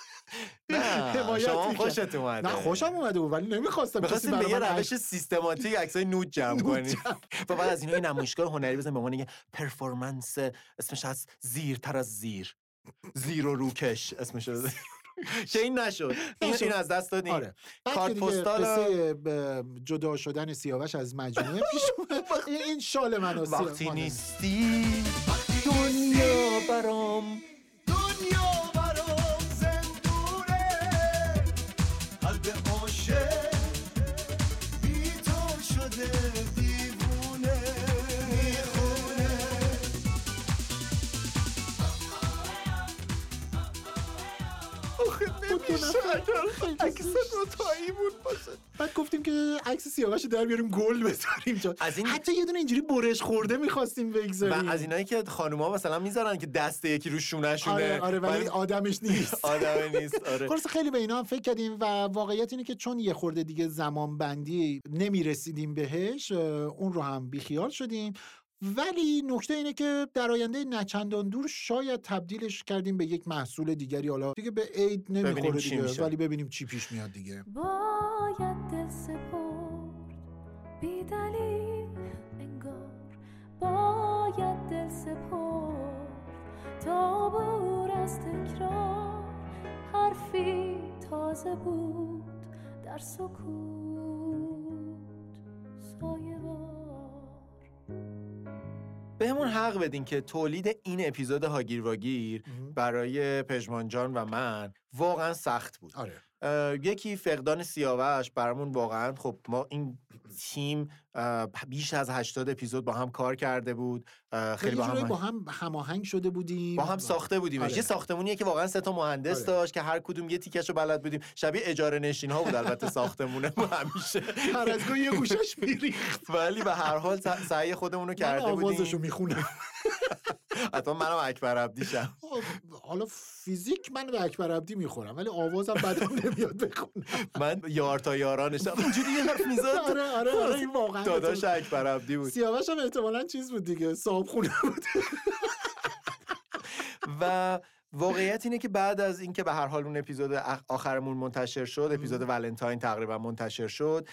نه شما. خوشت اومده. نه خوشم اومده بود ولی نمی‌خواستم می‌خواستیم به یه روش سیستماتیک عکسای نود جمع کنیم. و بعد از اینا این نمایشگاه هنری بزنیم به عنوان یه پرفورمنس اسمش از زیرتر از زیر. زیر و روکش اسمش که این نشد. این, این از دست دادیم. آره. که کارت پستال جدا شدن سیاوش از مجموعه پیش این- شال من و سیاوش. وقتی نیستی دنیا برام عکس دوتایی بود باشه. بعد گفتیم که عکس سیاوش رو در بیاریم گل بذاریم جا از این- حتی یه دونه اینجوری برش خورده می‌خواستیم بگذاریم. و از اینایی که خانوما مثلا می‌ذارن که دست یکی رو شونه شونه آره آره ولی آدمش نیست. آدم نیست آره. خلاص خیلی به اینا هم فکر کردیم و واقعیت اینه که چون یه خورده دیگه زمان بندی نمی‌رسیدیم بهش اون رو هم بیخیال شدیم. ولی نکته اینه که در آینده نچندان دور شاید تبدیلش کردیم به یک محصول دیگری. حالا دیگه به عید نمی‌خوره دیگه میشه. ولی ببینیم چی پیش میاد دیگه. باید دل سپرد بی دلیل انگار. باید دل سپرد تا بور از تکرار. حرفی تازه بود در سکوت سایه. بهمون حق بدین که تولید این اپیزود هاگیر واگیر برای پژمان جان و من واقعا سخت بود. آره. یکی فقدان سیاوش برامون واقعا خب ما این تیم بیش از 80 اپیزود با هم کار کرده بود. خیلی با هم با هم هماهنگ شده بودیم. با هم ساخته بودیم آره. یه ساختمونیه که واقعا سه تا مهندس آره. داشت که هر کدوم یه تیکش رو بلد بودیم. شبیه اجاره نشین ها بود البته ساختمونه ما همیشه. هر از یه گوشش میریخت. ولی به هر حال سعی خودمون رو کرده آوازشو بودیم می‌خونم. حتما منم اکبر عبدیشم حالا فیزیک من به اکبر عبدی می‌خورم ولی آوازم بدم نمیاد بخونم. من یار تا یارانشم. اینجوری یه حرف می‌زد؟ آره آره آره این واقعا داداش اکبر عبدی بود. سیاوش هم احتمالا چیز بود دیگه صاحب خونه بود. و واقعیت اینه که بعد از اینکه به هر حال اون اپیزود آخرمون منتشر شد اپیزود ولنتاین تقریبا منتشر شد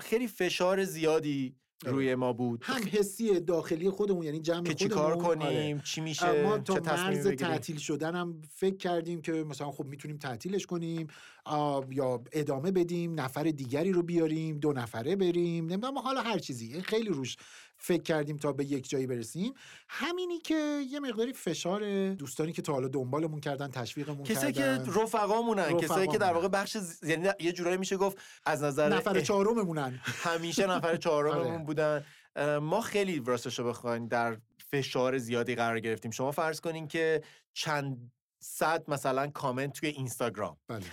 خیلی فشار زیادی روی ما بود. هم حسی داخلی خودمون یعنی جمع که چی خودمون. کار کنیم آره. چی میشه ما تا چه مرز تعطیل شدن هم فکر کردیم که مثلا خب می‌تونیم تعطیلش کنیم یا ادامه بدیم نفر دیگری رو بیاریم دو نفره بریم نمی‌دونم حالا هر چیزی. خیلی روش فکر کردیم تا به یک جایی برسیم. همینی که یه مقداری فشار دوستانی که تا حالا دنبالمون کردن تشویقمون کسایی که کردن. رفقامونن کسایی که در. واقع بخش ز- یعنی یه جورایی میشه گفت از نظر نفر چهارممونن. همیشه نفر چهارممون آره. بودن. ما خیلی راستش رو بخواین در فشار زیادی قرار گرفتیم. شما فرض کنین که چند صد مثلا کامنت توی اینستاگرام. بله.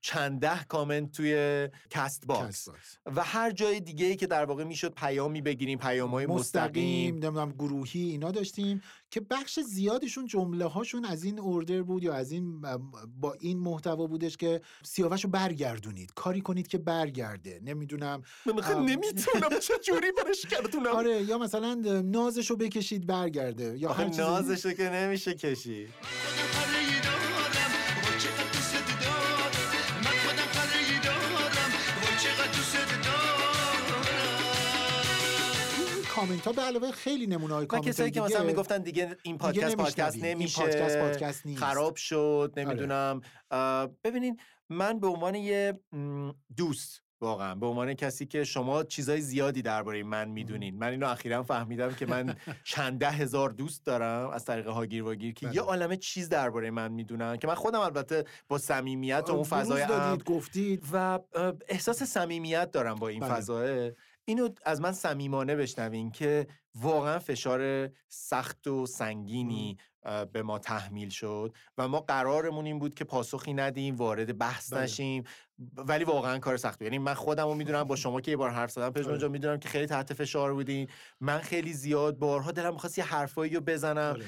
چند ده کامنت توی کست‌باکس. و هر جای دیگه ای که در واقع می‌شد پیامی بگیریم پیام های مستقیم. نمی‌دونم گروهی اینا داشتیم که بخش زیادشون جمله هاشون از این order بود یا از این با این محتوا بودش که سیاوش رو برگردونید. کاری کنید که برگرده. نمی‌دونم من آخه نمی‌تونم. چه جوری برش گردونم؟ آره یا مثلا نازش رو بکشید برگرده. یا چیزی. نازشو که نمیشه کشی کامنت ها به علاوه خیلی نمونه های کامنت کسایی که مثلا می‌گفتن دیگه این پادکست پادکست. این نمیشه پادکست پادکست نیست. آره. خراب شد نمی‌دونم اه، ببینین من به عنوان یه دوست واقعا به عنوان کسی که شما چیزای زیادی درباره من می‌دونین من اینو اخیرا فهمیدم که من چند ده هزار دوست دارم از طریق هاگیر واگیر که بله. یه عالمه چیز درباره من می‌دونن که من خودم البته با صمیمیت و اون فضای دادید، گفتید و احساس صمیمیت دارم با این بله. فضاه اینو از من صمیمانه بشنوین که واقعا فشار سخت و سنگینی به ما تحمیل شد و ما قرارمون این بود که پاسخی ندیم وارد بحث بله. نشیم ولی واقعا کار سخت بود. یعنی من خودم رو می‌دونم با شما که یه بار حرف زدم پژمان آره. جان می‌دونم که خیلی تحت فشار بودین من خیلی زیاد بارها دلم می‌خواست یه حرفایی رو بزنم آره.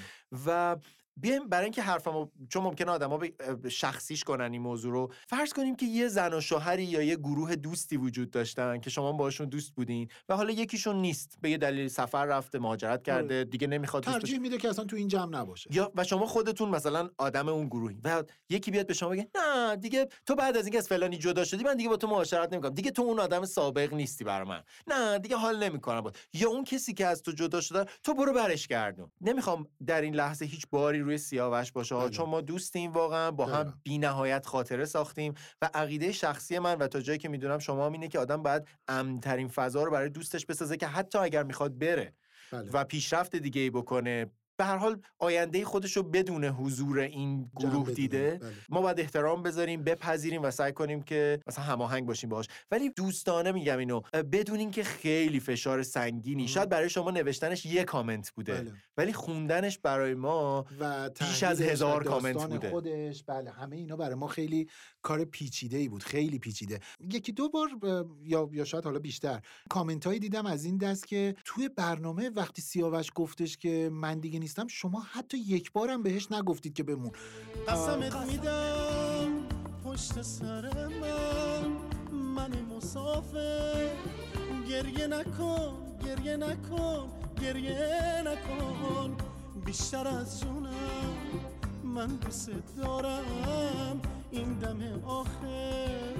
و بیایم برای اینکه حرفمو چون ممکنه آدما به شخصیش کنن این موضوع رو فرض کنیم که یه زن و شوهری یا یه گروه دوستی وجود داشتن که شما باشون دوست بودین و حالا یکیشون نیست به یه دلیل سفر رفته مهاجرت کرده دیگه نمی‌خواد ترجیح میده که اصلا تو این جمع نباشه. یا و شما خودتون مثلا آدم اون گروهی و یکی بیاد به شما بگه نه دیگه تو بعد از اینکه از فلانی جدا شدی من دیگه با تو معاشرت نمی‌کنم. دیگه تو اون آدم سابق نیستی برا من. نه دیگه حال نمی‌کنم. یا اون کسی که از تو جدا شده تو برو برش گردون. نمی‌خوام در این لحظه هیچ باری روی سیاوش باشه ها، بله. چون ما دوستیم واقعا با بله. هم بی نهایت خاطره ساختیم و عقیده شخصی من و تا جایی که می‌دونم شما هم اینه که آدم باید امنترین فضا رو برای دوستش بسازه که حتی اگر می‌خواد بره بله. و پیشرفت دیگه ای بکنه به هر حال آینده خودش رو بدون حضور این گروه. دیده بله. ما باید احترام بذاریم بپذیریم و سعی کنیم که مثلا هماهنگ باشیم باهاش ولی دوستانه میگم اینو بدون اینکه خیلی فشار سنگینی شاید برای شما نوشتنش یه کامنت بوده بله. ولی خوندنش برای ما و بیش از هزار کامنت بوده. خودش بله همه اینا برای ما خیلی کار پیچیده ای بود خیلی پیچیده یکی دو بار اه، یا یا شاید حالا بیشتر کامنت هایی دیدم از این دست که توی برنامه وقتی سیاوش گفتش که من دیگه نیستم شما حتی یک بارم بهش نگفتید که بمون. قسمت میدم پشت سر من من مسافر. گریه نکن گریه نکن گریه نکن. بیشتر از جونم من دوست دارم. این دم آخر.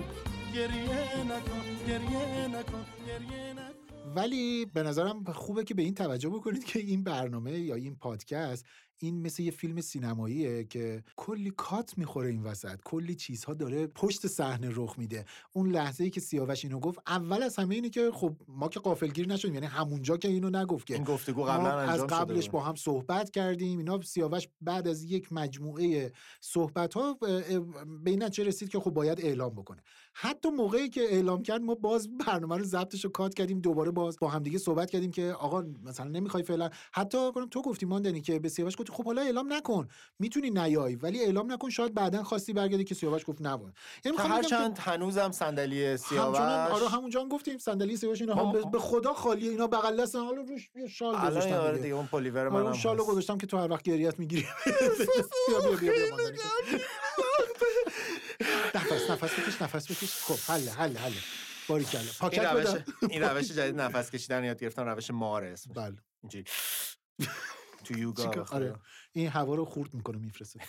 گریه نکن گریه نکن گریه نکن. ولی به نظرم خوبه که به این توجه بکنید که این برنامه یا این پادکست این مثل یه فیلم سینماییه که کلی کات می‌خوره این وسط. کلی چیزها داره پشت صحنه رخ میده. اون لحظه ای که سیاوش اینو گفت اول از همه اینه که خب ما که قافلگیر نشدیم یعنی همونجا که اینو نگفت که این گفتگو قبلا از قبلش. با هم صحبت کردیم. اینا سیاوش بعد از یک مجموعه صحبت ها به این نتیجه رسید که خب باید اعلام بکنه. حتی موقعی که اعلام کرد ما باز برنامه رو ضبطش رو کات کردیم دوباره باز با همدیگه صحبت کردیم که آقا مثلا نمی‌خوای فعلا حتی کنم تو گفتی ماندنی که به سیاوش گفتی خب حالا اعلام نکن. می‌تونی نیای ولی اعلام نکن شاید بعدا خواستی برگردی که سیاوش گفت نبود یعنی می‌خوام بگم که هنوزم صندلی سیاوش. همچنان آره همونجا هم گفتیم صندلی سیاوش اینا هم ما- به- خدا خالیه اینا بغل دست حالا روش یه شال گذاشتم آره دیگه. اون پلیور آره منم اون شالو. گذاشتم که تو هر وقت گریت می‌گیری. بیا بیا بیا بیا ماندنی. نفس نفس بکش نفس بکش. خب حل حل حل. باری کلا این پاکت روش این روش جدید نفس کشیدن یاد گرفتم روش ماره اسمش. بله. اینجوری. تو یوگا چیکار- به آره خدا. این هوا رو خورد می‌کنه میفرسته.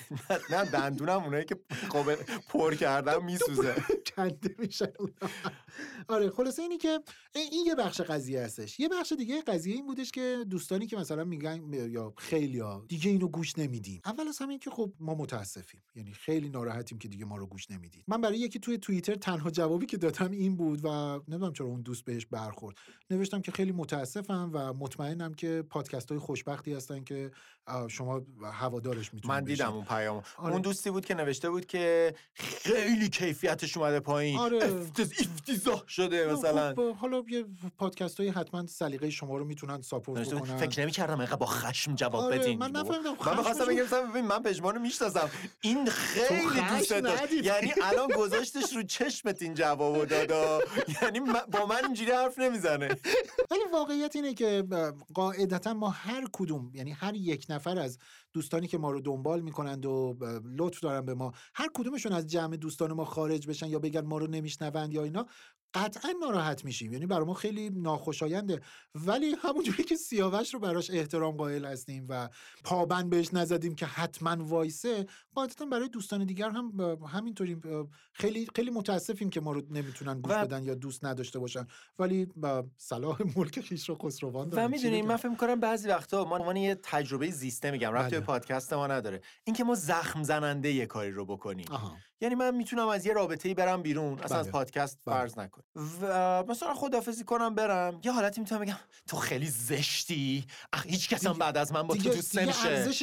نه دندونم اونایی که قابل پر کردم میسوزه. کنده میشن. آره خلاصه اینی که این یه بخش قضیه هستش. یه بخش دیگه قضیه این بودش که دوستانی که مثلا میگن یا خیلی دیگه اینو گوش نمیدیم. اول از همه که خب ما متاسفیم. یعنی خیلی ناراحتیم که دیگه ما رو گوش نمی‌دید. من برای یکی توی توییتر تنها جوابی که دادم این بود و نمی‌دونم چرا اون دوست بهش برخورد. نوشتم که خیلی متاسفم و مطمئنم که پادکست های خوشبختی هستن که شما هوادارش می‌تونه من دیدم اون پیام. آره. اون دوستی بود که نوشته بود که خیلی کیفیتش اومده پایین. آره. افتز- افتضاح شده مثلا. خب حالا یه پادکست های حتما سلیقه شما رو می‌تونن ساپورت بکنن. فکر نمی‌کردم اینقدر با خشم جواب آره، بدین. من نفهمیدم من رو- بگم ببین من پژمانو می‌شناسم. این خیلی دوست داشت. یعنی الان گذاشتش رو چشمت این جوابو دادا. یعنی با من اینجوری حرف نمی‌زنه. ولی واقعیت اینه که قاعدتا ما هر کدوم یعنی هر یک نفر از دوستانی که ما رو دنبال می‌کنند و لطف دارن به ما. هر کدومشون از جمع دوستان ما خارج بشن یا بگن ما رو نمیشنوند یا اینا قطعا ناراحت میشیم. یعنی برای ما خیلی ناخوشاینده. ولی همونجوری که سیاوش رو براش احترام قائل هستیم و پابند بهش نزدیم که حتما وایسه قاعدتا برای دوستان دیگر هم اه، خیلی خیلی متاسفیم که ما رو نمی‌تونن گوش و- بدن یا دوست نداشته باشن. ولی با صلاح ملک خیش رو خسروان و دارن چی می‌دونی؟ من فکر می‌کنم بعضی وقتا ما عنوان یه تجربه زیسته میگم. رفت بله. به پادکست ما نداره. اینکه ما زخم زننده یه کاری رو بکنیم. آها. یعنی من می‌تونم از یه رابطه برم بیرون. اصلا از بله. پادکست بله. فرض نکن و مثلا خدافزی کنم برم. یه حالتی می‌تونم بگم تو خیلی زشتی. اخ هیچ کس هم بعد از من با تو دوست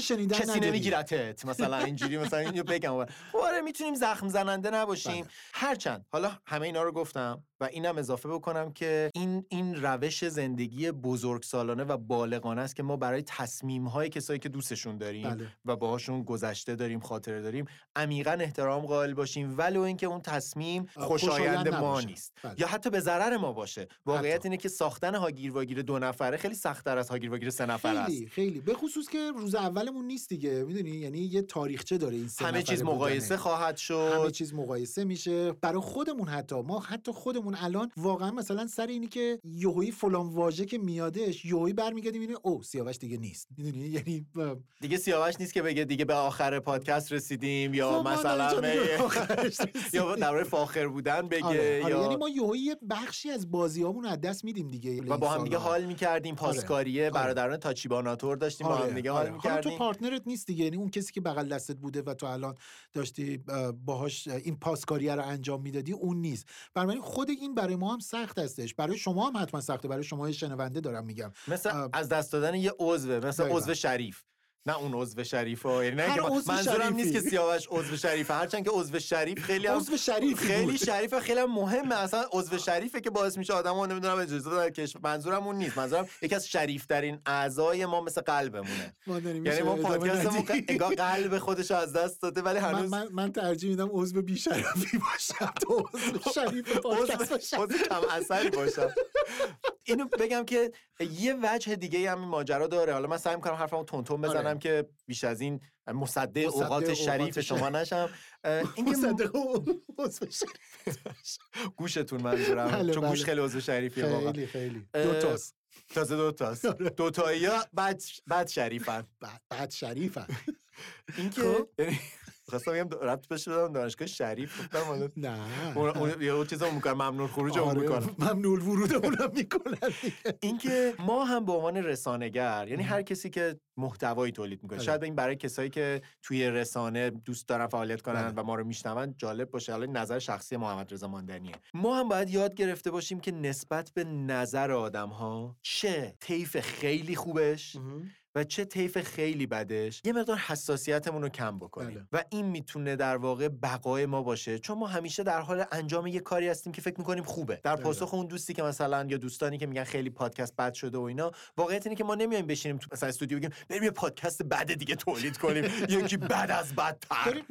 شنیدن کسی. نمیگیرتت. مثلا اینجوری مثلا اینو بگم. خب آره می‌تونیم زخم زننده نباشیم. بله. هرچند حالا همه اینا رو گفتم. و اینم اضافه بکنم که این این روش زندگی بزرگسالانه و بالغانه است که ما برای تصمیم های کسایی که دوستشون داریم بله. و باهاشون گذشته داریم خاطره داریم عمیقا احترام قائل باشیم ولو اینکه اون تصمیم خوشایند ما نباشه. نیست بله. یا حتی به ضرر ما باشه واقعیت حتی. اینه که ساختن هاگیر واگیر دو نفره خیلی سختتر از هاگیر واگیر سه نفره است خیلی خیلی به خصوص که روز اولمون نیست دیگه می‌دونی یعنی یه تاریخچه داره این سه همه چیز مقایسه بودنه. خواهد همه شد چیز مقایسه میشه برای خودمون حتی ما حتی خودمون الان واقعا مثلا سر اینی که یهویی فلان واژه که میادش یهویی برمیگردیم اینه او سیاوش دیگه نیست می‌دونی یعنی دیگه سیاوش نیست که بگه دیگه به آخر پادکست رسیدیم یا خب، ما مثلا یا درباره فاخر بودن بگه آره، آره. یا یعنی ما یهویی یه بخشی از بازیامون از دست میدیم دیگه و با هم دیگه. حال می‌کردیم پاسکاریه آره. برادران تاچیباناتور داشتیم با هم دیگه حال آره. حالا تو می‌کردیم پارتنرت نیست دیگه یعنی اون کسی که بغل دستت بوده و تو الان داشتی اه، باهاش اه، این پاسکاریه رو انجام می‌دادی اون نیست بنابراین خود این برای ما هم سخت هستش. برای شما هم حتما سخته. برای شما شنونده دارم میگم. مثل از دست دادن یه عضوه مثل. عضو شریف. نه اون عضو شریف ها یعنی نه که منظورم نیست که. سیاوش عضو شریفه هرچند که عضو شریف خیلی هم عضو شریفی خیلی بود. شریفه خیلی هم مهمه. اصلا عضو شریفه که باعث میشه آدمو نمی‌دونم اجازه بدن کشور منظورم اون نیست. منظورم یکی از شریف ترین اعضای ما مثل قلبمونه. یعنی ما پادکستمون. انگار قلب خودش از دست داده ولی هنوز من, من ترجیح میدم عضو بیشرفی باشم. تو عضو شریف پادکست عضو کم اثری باشم. اینو بگم که یه وجه دیگه هم این ماجرا داره. حالا من سعی می‌کنم حرفمو تونتون بزنم. آره. که بیش از این مصدق مصدق اوقات اوقات شریف. شما نشم. اینکه مصدق عضو شریف. گوشتون منظورم. بله، چون گوش بله. خیلی عضو شریفیه واقعا. خیلی خیلی. دو تاست. تازه دو تاست. دو تایی ها بد بد شریفن. بعد- بعد شریفم اینکه خب. یعنی خواستم بگم ربط بشه بدم دانشگاه شریف گفتم حالا نه. یه چیزا می‌کنم ممنون خروج اون آره، می‌کنم. ممنوع ورودمون هم می‌کنن اینکه ما هم به عنوان رسانه‌گر یعنی هر کسی که محتوایی تولید می‌کنه بله. شاید این برای کسایی که توی رسانه دوست دارن فعالیت کنن بله. و ما رو میشنون جالب باشه. حالا نظر شخصی محمد رضا ماندنیه. ما هم باید یاد گرفته باشیم که نسبت به نظر آدم ها چه طیف خیلی خوبش و چه طیف خیلی بدش یه مقدار حساسیتمون رو کم بکنیم بله. و این می‌تونه در واقع بقای ما باشه چون ما همیشه در حال انجام یه کاری هستیم که فکر می‌کنیم خوبه در. پاسخ اون دوستی که مثلا یا دوستانی که میگن خیلی پادکست بد شده و اینا واقعیت اینه که ما نمیایم بشینیم تو مثلا استودیو بگیم بریم یه پادکست بد دیگه تولید کنیم یکی بد از بدتر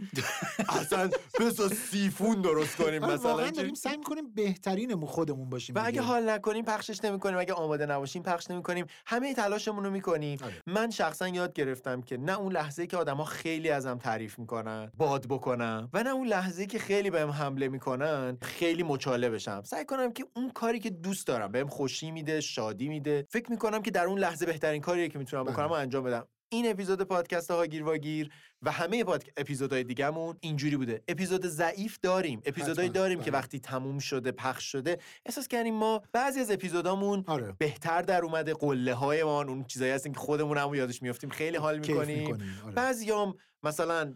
اصلا بسا سیفون درست کنیم آره، مثلا واقعا. داریم سعی می‌کنیم بهترینمون خودمون باشیم و اگه. حال نکنیم پخشش نمی‌کنیم اگه آماده نباشیم پخش نمی‌کنیم همه تلاشمون رو می‌کنیم آره. من شخصا یاد گرفتم که نه اون لحظه که آدما خیلی ازم تعریف می‌کنن باد بکنم و نه اون لحظه که خیلی بهم حمله می‌کنن خیلی مچاله بشم سعی کنم که اون کاری که دوست دارم بهم خوشی میده شادی میده فکر می‌کنم که در اون لحظه بهترین کاریه که می‌تونم بله. بکنم و انجام بدم این اپیزود پادکست هاگیر واگیر و همه پاد اپیزودهای دیگهمون اینجوری بوده اپیزود ضعیف داریم اپیزودهایی. داریم که بله. وقتی تموم شده پخش شده احساس کردیم ما بعضی از اپیزودامون آره. بهتر در اومده قله هایمان اون چیزایی هستن که خودمون هم یادش میافتیم خیلی حال کیف می‌کنیم می‌کنیم، آره. بعضیام مثلا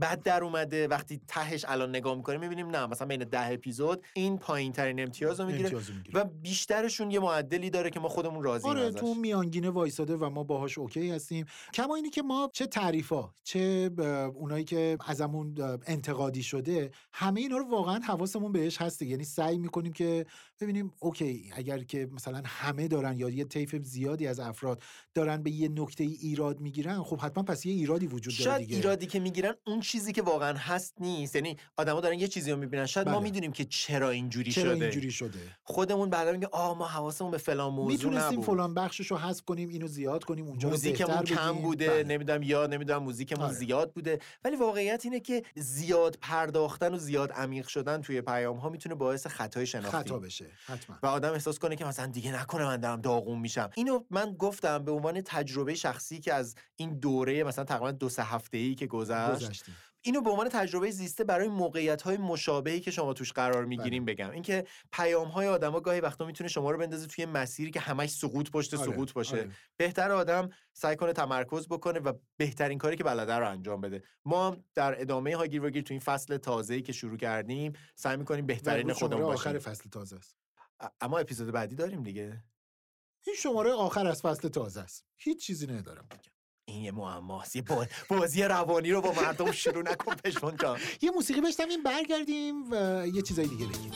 بد در اومده وقتی تهش الان نگاه می‌کنیم می‌بینیم نه مثلا بین ده اپیزود این پایین ترین امتیاز رو می‌گیره. و بیشترشون یه معدلی داره که ما خودمون راضییم آره تو میانگینه وایساده و ما باهاش اوکی هستیم. کما اینی که ما چه تعریفا چه اونایی که ازمون انتقادی شده همه اینا رو واقعا حواسمون بهش هست یعنی سعی می‌کنیم که ببینیم اوکی اگر که مثلا همه دارن یا یه طیف زیادی از افراد دارن به یه نکته ای ایراد می‌گیرن خب حتما پس یه ایرادی وجود داره شاید دیگه. ایرادی که می‌گیرن اون چیزی که واقعا هست نیست. یعنی آدما دارن یه چیزی رو می‌بینن. شاید ما بله. می‌دونیم که چرا اینجوری چرا شده. اینجوری شده. خودمون بعدا میگه آه ما حواسمون به فلان موضوع می‌تونستیم فلان بخشش رو حذف کنیم اینو زیاد کنیم اونجا موزیکمون کم. بوده بله. نمی‌دونم یا نمی‌دونم موزیکمون آره. زیاد بوده. ولی واقعیت اینه که زیاد پرداختن و زیاد عمیق شدن توی پیام ها می‌تونه باعث خطای شناختی. خطا بشه. حتما. و آدم احساس کنه که مثلا دیگه نکنه من دارم داغون میشم. اینو من گفتم به عنوان تجربه شخصی که از این دوره مثلا تقریبا دو سه هفته ای که گذشت گذشتیم اینو به عنوان تجربه زیسته برای موقعیت های مشابهی که شما توش قرار می‌گیریم بله. بگم. اینکه پیام های آدما گاهی وقتا می‌تونه شما رو بندازه توی مسیری که همش سقوط پشت آره، سقوط باشه. آره. بهتر آدم سعی کنه تمرکز بکنه و بهترین کاری که بلده رو انجام بده. ما در ادامه هاگیر واگیر تو این فصل تازه‌ای که شروع کردیم سعی می‌کنیم بهترین شماره خودمون آخر باشیم. فصل تازه است. اما اپیزود بعدی داریم دیگه. این شماره آخر از فصل تازه است. هیچ چیزی ندارم دیگه. این یه معماست یه با- بازی روانی رو با مردم شروع نکن پشمان جان. یه موسیقی بشنویم برگردیم و یه چیزای دیگه بگیم.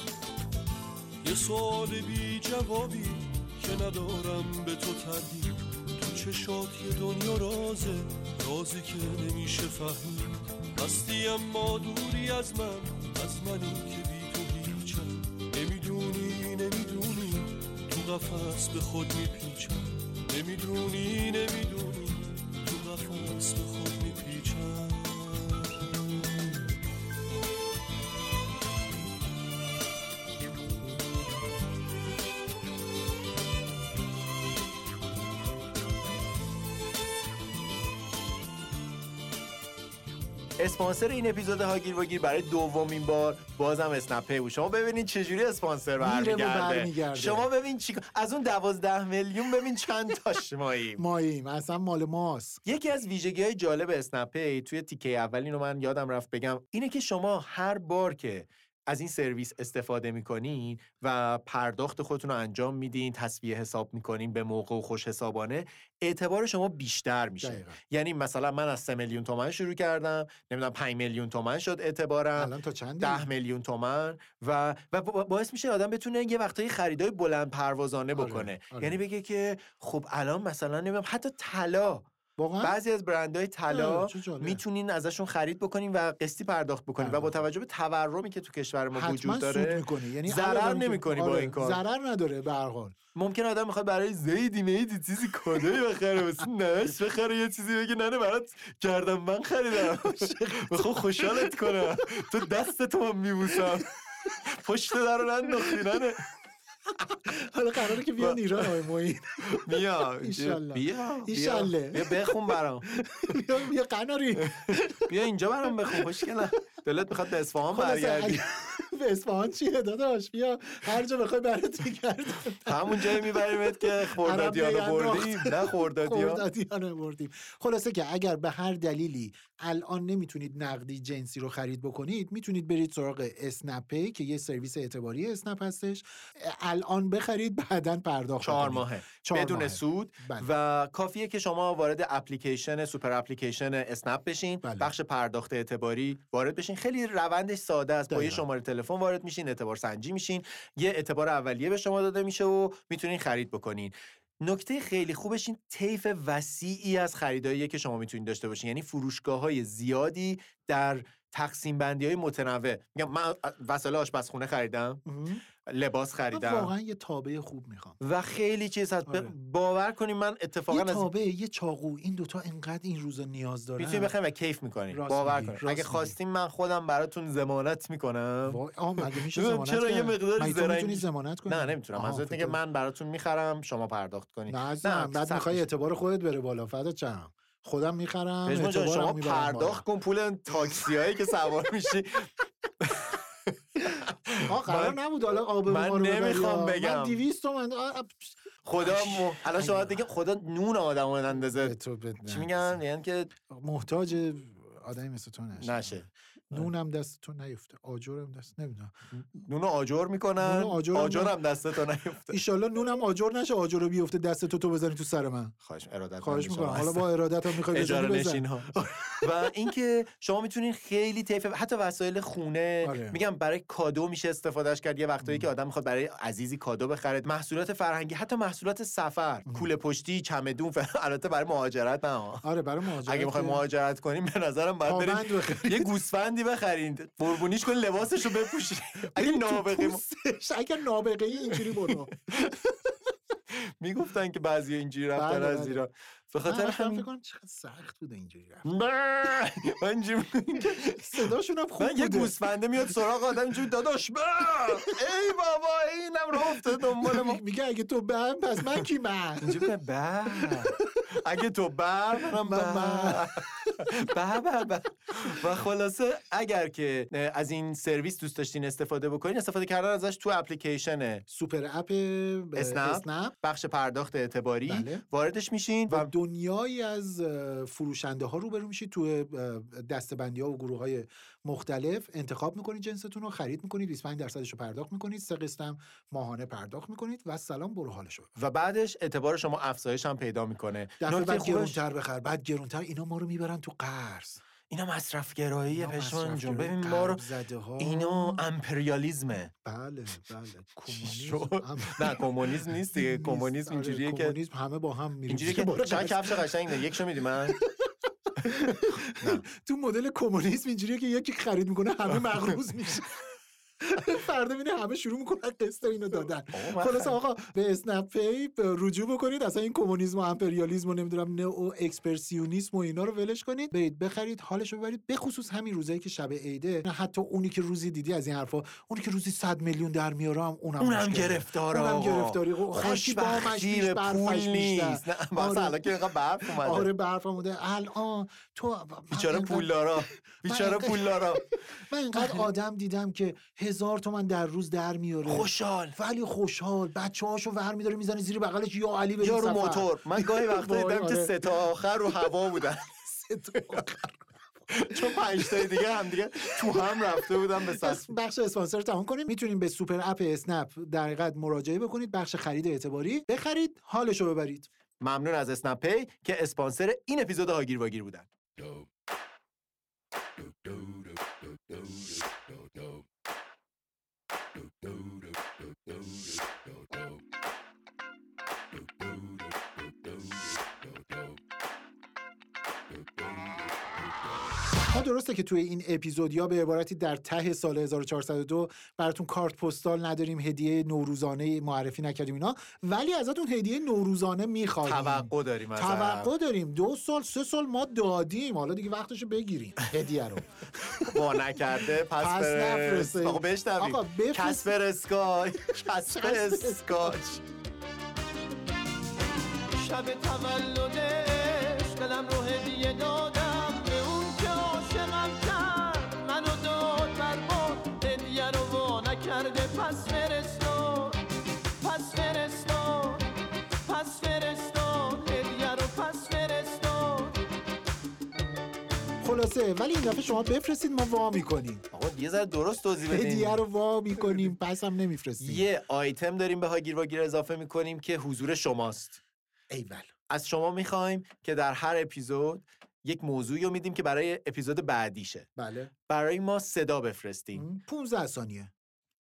یه سوال بی جوابی که ندارم به تو تردید. تو چشات یه دنیا رازه رازی که نمیشه فهمید. هستی اما دوری از من از منی که بی تو هیچم. نمی‌دونی نمی‌دونی تو قفس به خود میپیچم. نمی‌دونی نمی‌دونی. تو قفس به خود میپیچم. اسپانسر این اپیزود هاگیر واگیر برای دومین بار بازم اسنپ پی بود. شما ببینید چجوری اسپانسر میره و برمیگرده. شما ببین چی از اون دوازده میلیون ببین چند تاش ماییم. ماییم. اصلا مال ماست. یکی از ویژگی های جالب اسنپ پی توی تیکه اول اینو من یادم رفت بگم اینه که شما هر بار که از این سرویس استفاده می‌کنین و پرداخت خودتون رو انجام میدین تسویه حساب می‌کنین به موقع و خوش حسابانه اعتبار شما بیشتر میشه دقیقاً. یعنی مثلا من از 3 میلیون تومن شروع کردم نمی‌دونم 5 میلیون تومن شد اعتبارم الان تا چند 10 میلیون تومن و و با- باعث میشه آدم بتونه یه وقتایی خریدای بلند پروازانه آره، بکنه آره. یعنی بگه که خب الان مثلا نمی‌دونم حتی طلا واقعا؟ بعضی از برندهای طلا جالب. می‌تونین ازشون خرید بکنین و قسطی پرداخت بکنین. و با. توجه به تورمی که تو کشور ما وجود داره می‌کنی. یعنی ضرر نمی‌کنی با آره، این کار. ضرر نداره به هر حال. ممکن آدم می‌خواد برای زیدی میدی چیزی کادوی بخره واسه نش بخره یه چیزی بگه نه نه برات کردم من خریدم. می‌خوام خوشحالت کنم. تو دست تو میبوسم. پشت در رو ننداختی حالا قراره که بیان ایران آقای معین بیا. بیا. بیا بخون برام بیا بیا قناری بیا اینجا برام بخون خوشگلم دلت می‌خواد به اصفهان خلاصه برگردی به اصفهان چیه داداش بیا هر جا بخوای برات میگردم همون جایی میبریمت که خوردادیانو بردیم نه خوردادیان خوردادیانه بردیم خلاصه که اگر به هر دلیلی الان نمی‌تونید نقدی جنسی رو خرید بکنید می‌تونید برید سراغ اسنپ که یه سرویس اعتباری اسنپ هستش الان بخرید بعدا پرداخت چهار. ماهه چهار بدون ماهه. سود بله. و کافیه که شما وارد اپلیکیشن سوپر اپلیکیشن اسنپ بشین بله. بخش پرداخت اعتباری وارد بشین خیلی روندش ساده است. با یه. شماره تلفن وارد میشین اعتبار سنجی میشین. یه اعتبار اولیه به شما داده میشه و می‌تونین خرید بکنین. نکته خیلی خوبش این طیف وسیعی از خریداییه که شما می‌تونید داشته باشین. یعنی فروشگاه های زیادی در تقسیم بندی های متنوع. میگم من وسایل آشپزخونه خریدم. لباس خریدم. واقعا یه تابع خوب می‌خوام. و خیلی چیز هست. آره. باور کنید من اتفاقا یه از تابع یه چاقو این دوتا انقدر این روزا نیاز دارن. می‌تونید بخرید و کیف می‌کنین راست باور راست اگه میگی. خواستین من خودم براتون ضمانت می‌کنم. آه مگه میشه ضمانت چرا یه تو زرنگ- می‌تونی ضمانت کنی؟ نه نمی‌تونم. منظورت اینه من براتون می‌خرم شما پرداخت کنید نه عزیزم بعد می‌خوای. اعتبار خودت بره بالا فدات چم خودم می‌خرم شما پرداخت کن پول تاکسی هایی که سوار میشی. آه قرار من- نبود حالا آب من نمی‌خوام. بگم. من 200 تومن. خدا م... الان شما دیگه خدا نون آدم رو اندازه. تو چی میگن؟ یعنی که محتاج آدمی مثل تو نشه. نشه. نونم دست تو نیفته آجرم دست نمی‌دونم نون آجر می‌کنن نون آجر هم آجر نه. هم دست تو نیفته ایشالله نونم آجر نشه آجر رو بیفته دست تو تو بزنی تو سر من خواهش ارادت خواهش می‌کنم حالا. با ارادت هم می‌خوای اجاره نشین ها و اینکه شما می‌تونین خیلی طیف حتی وسایل خونه آره. میگم برای کادو میشه استفادهش کرد یه وقتایی که آدم می‌خواد برای عزیزی کادو بخره محصولات فرهنگی حتی محصولات سفر کوله پشتی چمدون. البته برای مهاجرت نه. آره برای مهاجرت اگه می‌خوای مهاجرت کنیم به نظرم باید. یه گوسفندی بخرین قربونیش کن لباسش رو بپوشین اگه نابغه. اگر نابغه ای اینجوری برو می‌گفتن که بعضی اینجوری رفتن بله، از بله. ایران به خاطر همین فکر کنم چقدر سخت بوده اینجوری رفت. من اینجوری صداشون هم خوب یه. گوسفنده میاد سراغ آدم اینجوری داداش با ای بابا اینم راه افتاد دنبال ما. میگه اگه تو بم پس من کی من اینجوری میگه با اگه تو بر منم با با با با و خلاصه اگر که از این سرویس دوست داشتین استفاده بکنین استفاده کردن ازش تو اپلیکیشن سوپر اپ اسنپ, بخش پرداخت اعتباری بله. واردش میشین و و دنیایی از فروشنده ها روبرو میشید تو دستبندی ها و گروه های مختلف انتخاب می‌کنید جنستون رو خرید می‌کنید 25 درصدش رو پرداخت می‌کنید سه قسط هم ماهانه پرداخت می‌کنید و سلام برو حالشو ببر. و بعدش اعتبار شما افزایش هم پیدا می‌کنه دفعه بعد خوبش گرونتر بخر بعد گرونتر اینا ما رو می‌برن تو قرض اینا مصرف گراییه اینا پشمان جون ببین ما رو. اینا امپریالیزمه. بله بله. کمونیسم. نه کمونیسم نیست دیگه. کمونیسم آره، اینجوریه که کمونیسم همه با هم میریم. اینجوریه که دست. کفش قشنگ داره یکشو میدی من؟ تو مدل کمونیسم اینجوریه که یکی خرید می‌کنه همه مغروض میشه. فردا می‌بینه همه شروع می‌کنن قسط اینو دادن. خلاص آقا به اسنپ پی رجوع بکنید. اصلا این کمونیسم و امپریالیسم و نمی‌دونم نئو اکسپرسیونیسم و اینا رو ولش کنید. برید بخرید حالش رو ببرید. به خصوص همین روزایی که شب عیده. نه حتی اونی که روزی دیدی از این حرفا. اونی که روزی 100 میلیون در میاره هم اونم اونم مشکله. گرفتاره اونم. گرفتاری. بامش خوشبختی بیش به برفش نیست. مثلا الان که اینقدر برف اومده. آره برف اومده. الان تو بیچاره پولدارا. بیچاره پولدارا. من اینقدر آدم دیدم که هزار تومن در روز در میاره. خوشحال. ولی خوشحال. بچه هاشو ور میداره می‌زنه زیر بغلش. یا علی بریم یا رو. موتور. من گاهی وقتا دیدم که آره. سه تا آخر رو هوا بودن. چون پنج تای دیگه هم دیگه تو هم رفته بودن به سخت. بخش اسپانسر رو تمام کنیم. می‌تونیم به سوپر اپ اسنپ در حقیقت مراجعه بکنید. بخش خرید اعتباری بخرید حالشو ببرید. ممنون از اسنپ پی که اسپانسر این اپیزود هاگیر واگیر بودن. ما درسته که توی این اپیزود یا به عبارتی در ته سال 1402 براتون کارت پستال نداریم هدیه نوروزانه معرفی نکردیم اینا ولی ازتون هدیه نوروزانه می‌خوایم توقع داریم توقع داریم. دو سال سه سال ما دادیم. حالا دیگه وقتشو بگیریم هدیه رو. با نکرده پس, پس نفرسته. آقا بشنویم. آقا. کسپر اسکای کسپر اسکاچ شب تولدش دلم رو خلاصه ولی این دفعه شما بفرستید ما وا می‌کنیم. آقا یه ذره درست توضیح بدین. هدیه رو وا می‌کنیم پس هم نمیفرستیم. یه آیتم داریم به هاگیر واگیر اضافه می‌کنیم که حضور شماست. ایول از شما می‌خوایم که در هر اپیزود یک موضوعی رو میدیم که برای اپیزود بعدیشه. بله. برای ما صدا بفرستیم 15 ثانیه.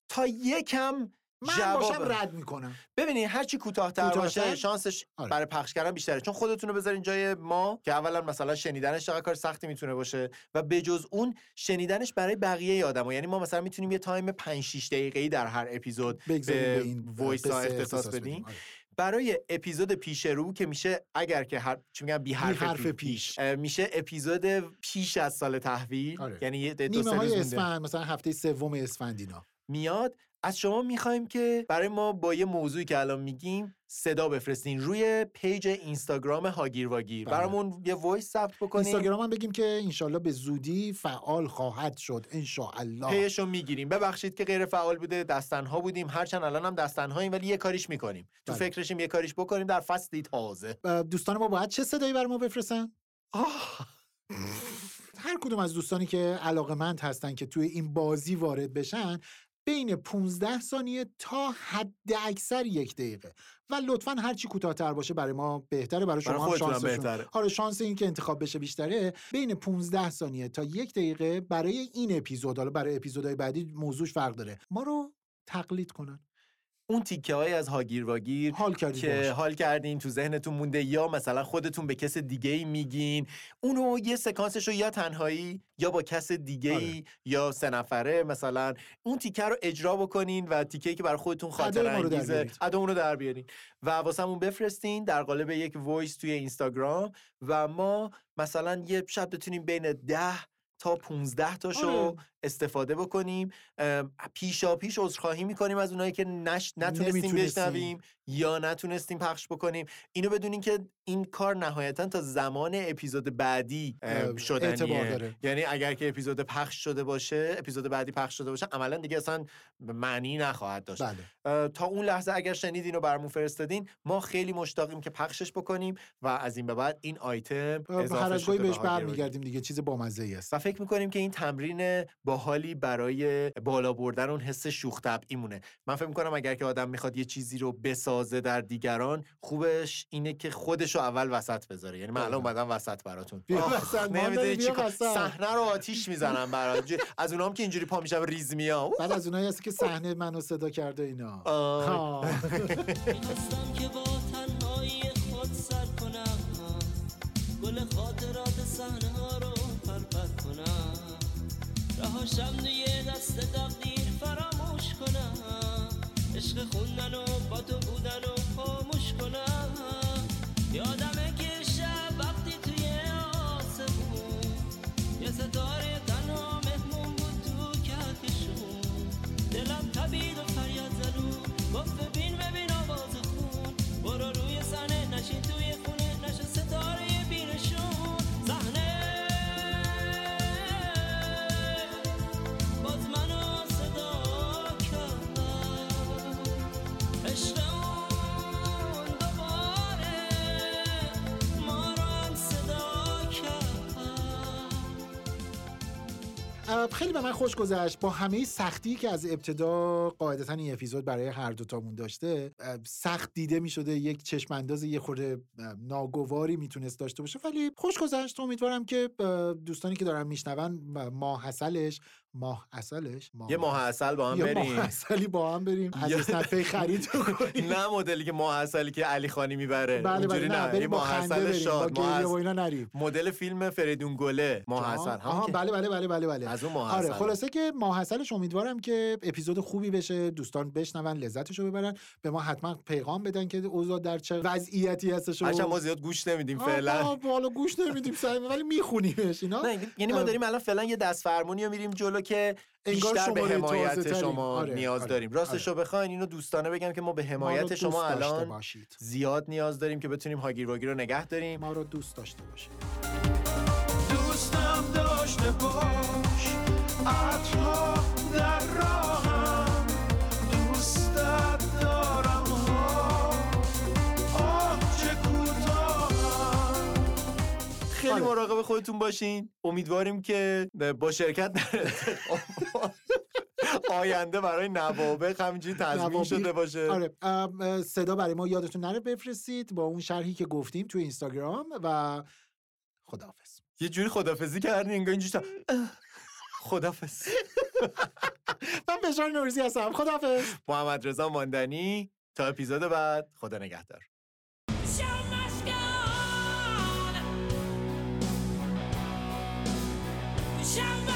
تا یکم من جواب باشم رد می‌کنم ببینید هر چی کوتاه‌تر؟ باشه شانسش آره. برای پخش کردن بیشتره چون خودتون رو بذارین جای ما که اولا مثلا شنیدنش چقدر کار سختی می‌تونه باشه و بجز اون شنیدنش برای بقیه آدما یعنی ما مثلا می‌تونیم یه time 5 6 دقیقه‌ای در هر اپیزود به به این voice ها اختصاص بدیم. آره. برای اپیزود پیش رو که میشه اگر که هر چی میگن بی حرف, حرف پی- پیش. میشه اپیزود پیش از سال تحویل آره. یعنی یه دو سه روز مثلا هفته سوم اسفند اینا میاد از شما می‌خوایم که برای ما با یه موضوعی که الان میگیم صدا بفرستین روی پیج اینستاگرام هاگیر واگیر بله. برامون یه voice ثبت بکنین. اینستاگرام هم بگیم که انشالله به زودی فعال خواهد شد انشالله پیشو می‌گیریم. ببخشید که غیر فعال بوده دست‌تنها بودیم. هرچند الان هم دست‌تنهاییم ولی یه کاریش می‌کنیم. تو بله. فکرشیم یه کاریش بکنیم در فصلی تازه. دوستان ما باید چه صدایی بر ما بفرستن؟ هر کدوم از دوستانی که علاقمند هستن که توی این بازی وارد بشن بین 15 ثانیه تا حد اکثر یک دقیقه. و لطفا هر چی کوتاه‌تر باشه برای ما بهتره برای شما برای شانستون- بهتره. آره شانس این که انتخاب بشه بیشتره. بین 15 ثانیه تا یک دقیقه برای این اپیزود حالا برای اپیزودهای بعدی موضوعش فرق داره. ما رو تقلید کنن. اون تیکه های از هاگیر واگیر حال کردید که باهاش. حال کردین تو ذهنتون مونده یا مثلا خودتون به کس دیگه ای میگین اونو یه سکانسش رو یا تنهایی یا با کس دیگه ای آره. یا سه نفره مثلا اون تیکه رو اجرا بکنین و تیکه ای که برای خودتون خاطره انگیزه بیارید. ادامون رو در بیارین و واسمون بفرستین در قالب یک voice توی اینستاگرام و ما مثلا یه شب بتونیم بین ده تا 15 تاشو آره. استفاده بکنیم پیشا پیش عذرخواهی می‌کنیم از اونایی که نش... نتونستیم. بشنویم یا نتونستیم پخش بکنیم اینو بدونین که این کار نهایتا تا زمان اپیزود بعدی شدنیه. یعنی اگر که اپیزود پخش شده باشه اپیزود بعدی پخش شده باشه عملا دیگه اصلا معنی نخواهد داشت بله تا اون لحظه اگر شنیدین و برامون فرستادین ما خیلی مشتاقیم که پخشش بکنیم و از این به بعد این آیتم اضافه شده به بهش. برمیگردیم دیگه چیز بامزه ای است فکر می‌کنیم که این تمرین باحالی برای بالا بردن اون حس شوخ طبعیمونه من فکر می‌کنم اگر که آدم می‌خواد یه چیزی رو بسازه در دیگران خوبش اینه که خودش رو اول وسط بذاره. یعنی من الان اومدم وسط براتون. صحنه رو آتیش می‌زنم برات. از اونام که اینجوری پا میشم ریز میام بعد از اونایی هست که صحنه منو صدا کرده اینا. آه. ها. می‌خواستم که با تنهایی خود سر کنم. گل خاطرات صحنه کنم. رهاشم توی دست تقدیر فراموش کنم. عشق خوندن و با تو بودن و خیلی به من خوش گذشت. با همه سختی که از ابتدا قاعدتا این اپیزود برای هر دوتامون داشته سخت دیده می شده یک چشم انداز یه خورده ناگواری می‌تونست داشته باشه. ولی خوش گذشت. امیدوارم که دوستانی که دارن میشنون ماه اصلش ماه اصلش ماه یه ماه اصل. با هم یه بریم. ماه اصلی با هم بریم. از اسنپی خرید کنیم نه مدلی که ماه اصلی که علی خانی می‌بره. بله بله نه بریم ماه اصل شاد ماه اینا نریم. مدل فیلم فریدون گله ماه اصل. که- بله بله بله بله بله. از اون ماه آره. خلاصه که ماه اصلش امیدوارم که اپیزود خوبی بشه دوستان بشنون لذتش رو ببرن. به ما حتما پیغام بدن که اوضاع در چه وضعیتی هستش و- هرچند ما زیاد گوش نمیدیم فعلا. حالا گوش نمیدیم سعی ولی میخونیمش اینا. یعنی ما داریم الان فعلا یه دست فرمونی میریم جلو که انگار بیشتر به حمایت. شما آره، نیاز آره، داریم. راستش رو بخواین اینو دوستانه بگم که ما به ما حمایت دوست شما الان باشید. زیاد نیاز داریم که بتونیم هاگیر واگیر رو نگه داریم. ما رو دوست داشته باشید. دوستم داشته باش خیلی آره. مراقب خودتون باشین. امیدواریم که با شرکت آینده برای نوابق همینجوری تضمین. شده باشه. آره صدا برای ما یادتون نره بفرستید با اون شرحی که گفتیم تو اینستاگرام و خداحافظ. یه جوری خدافزی کردین انگار اینجوری خدافز من بشار نوریزی هستم. خداحافظ. محمد رضا ماندنی تا اپیزود بعد. خدا نگهدار. Chamba.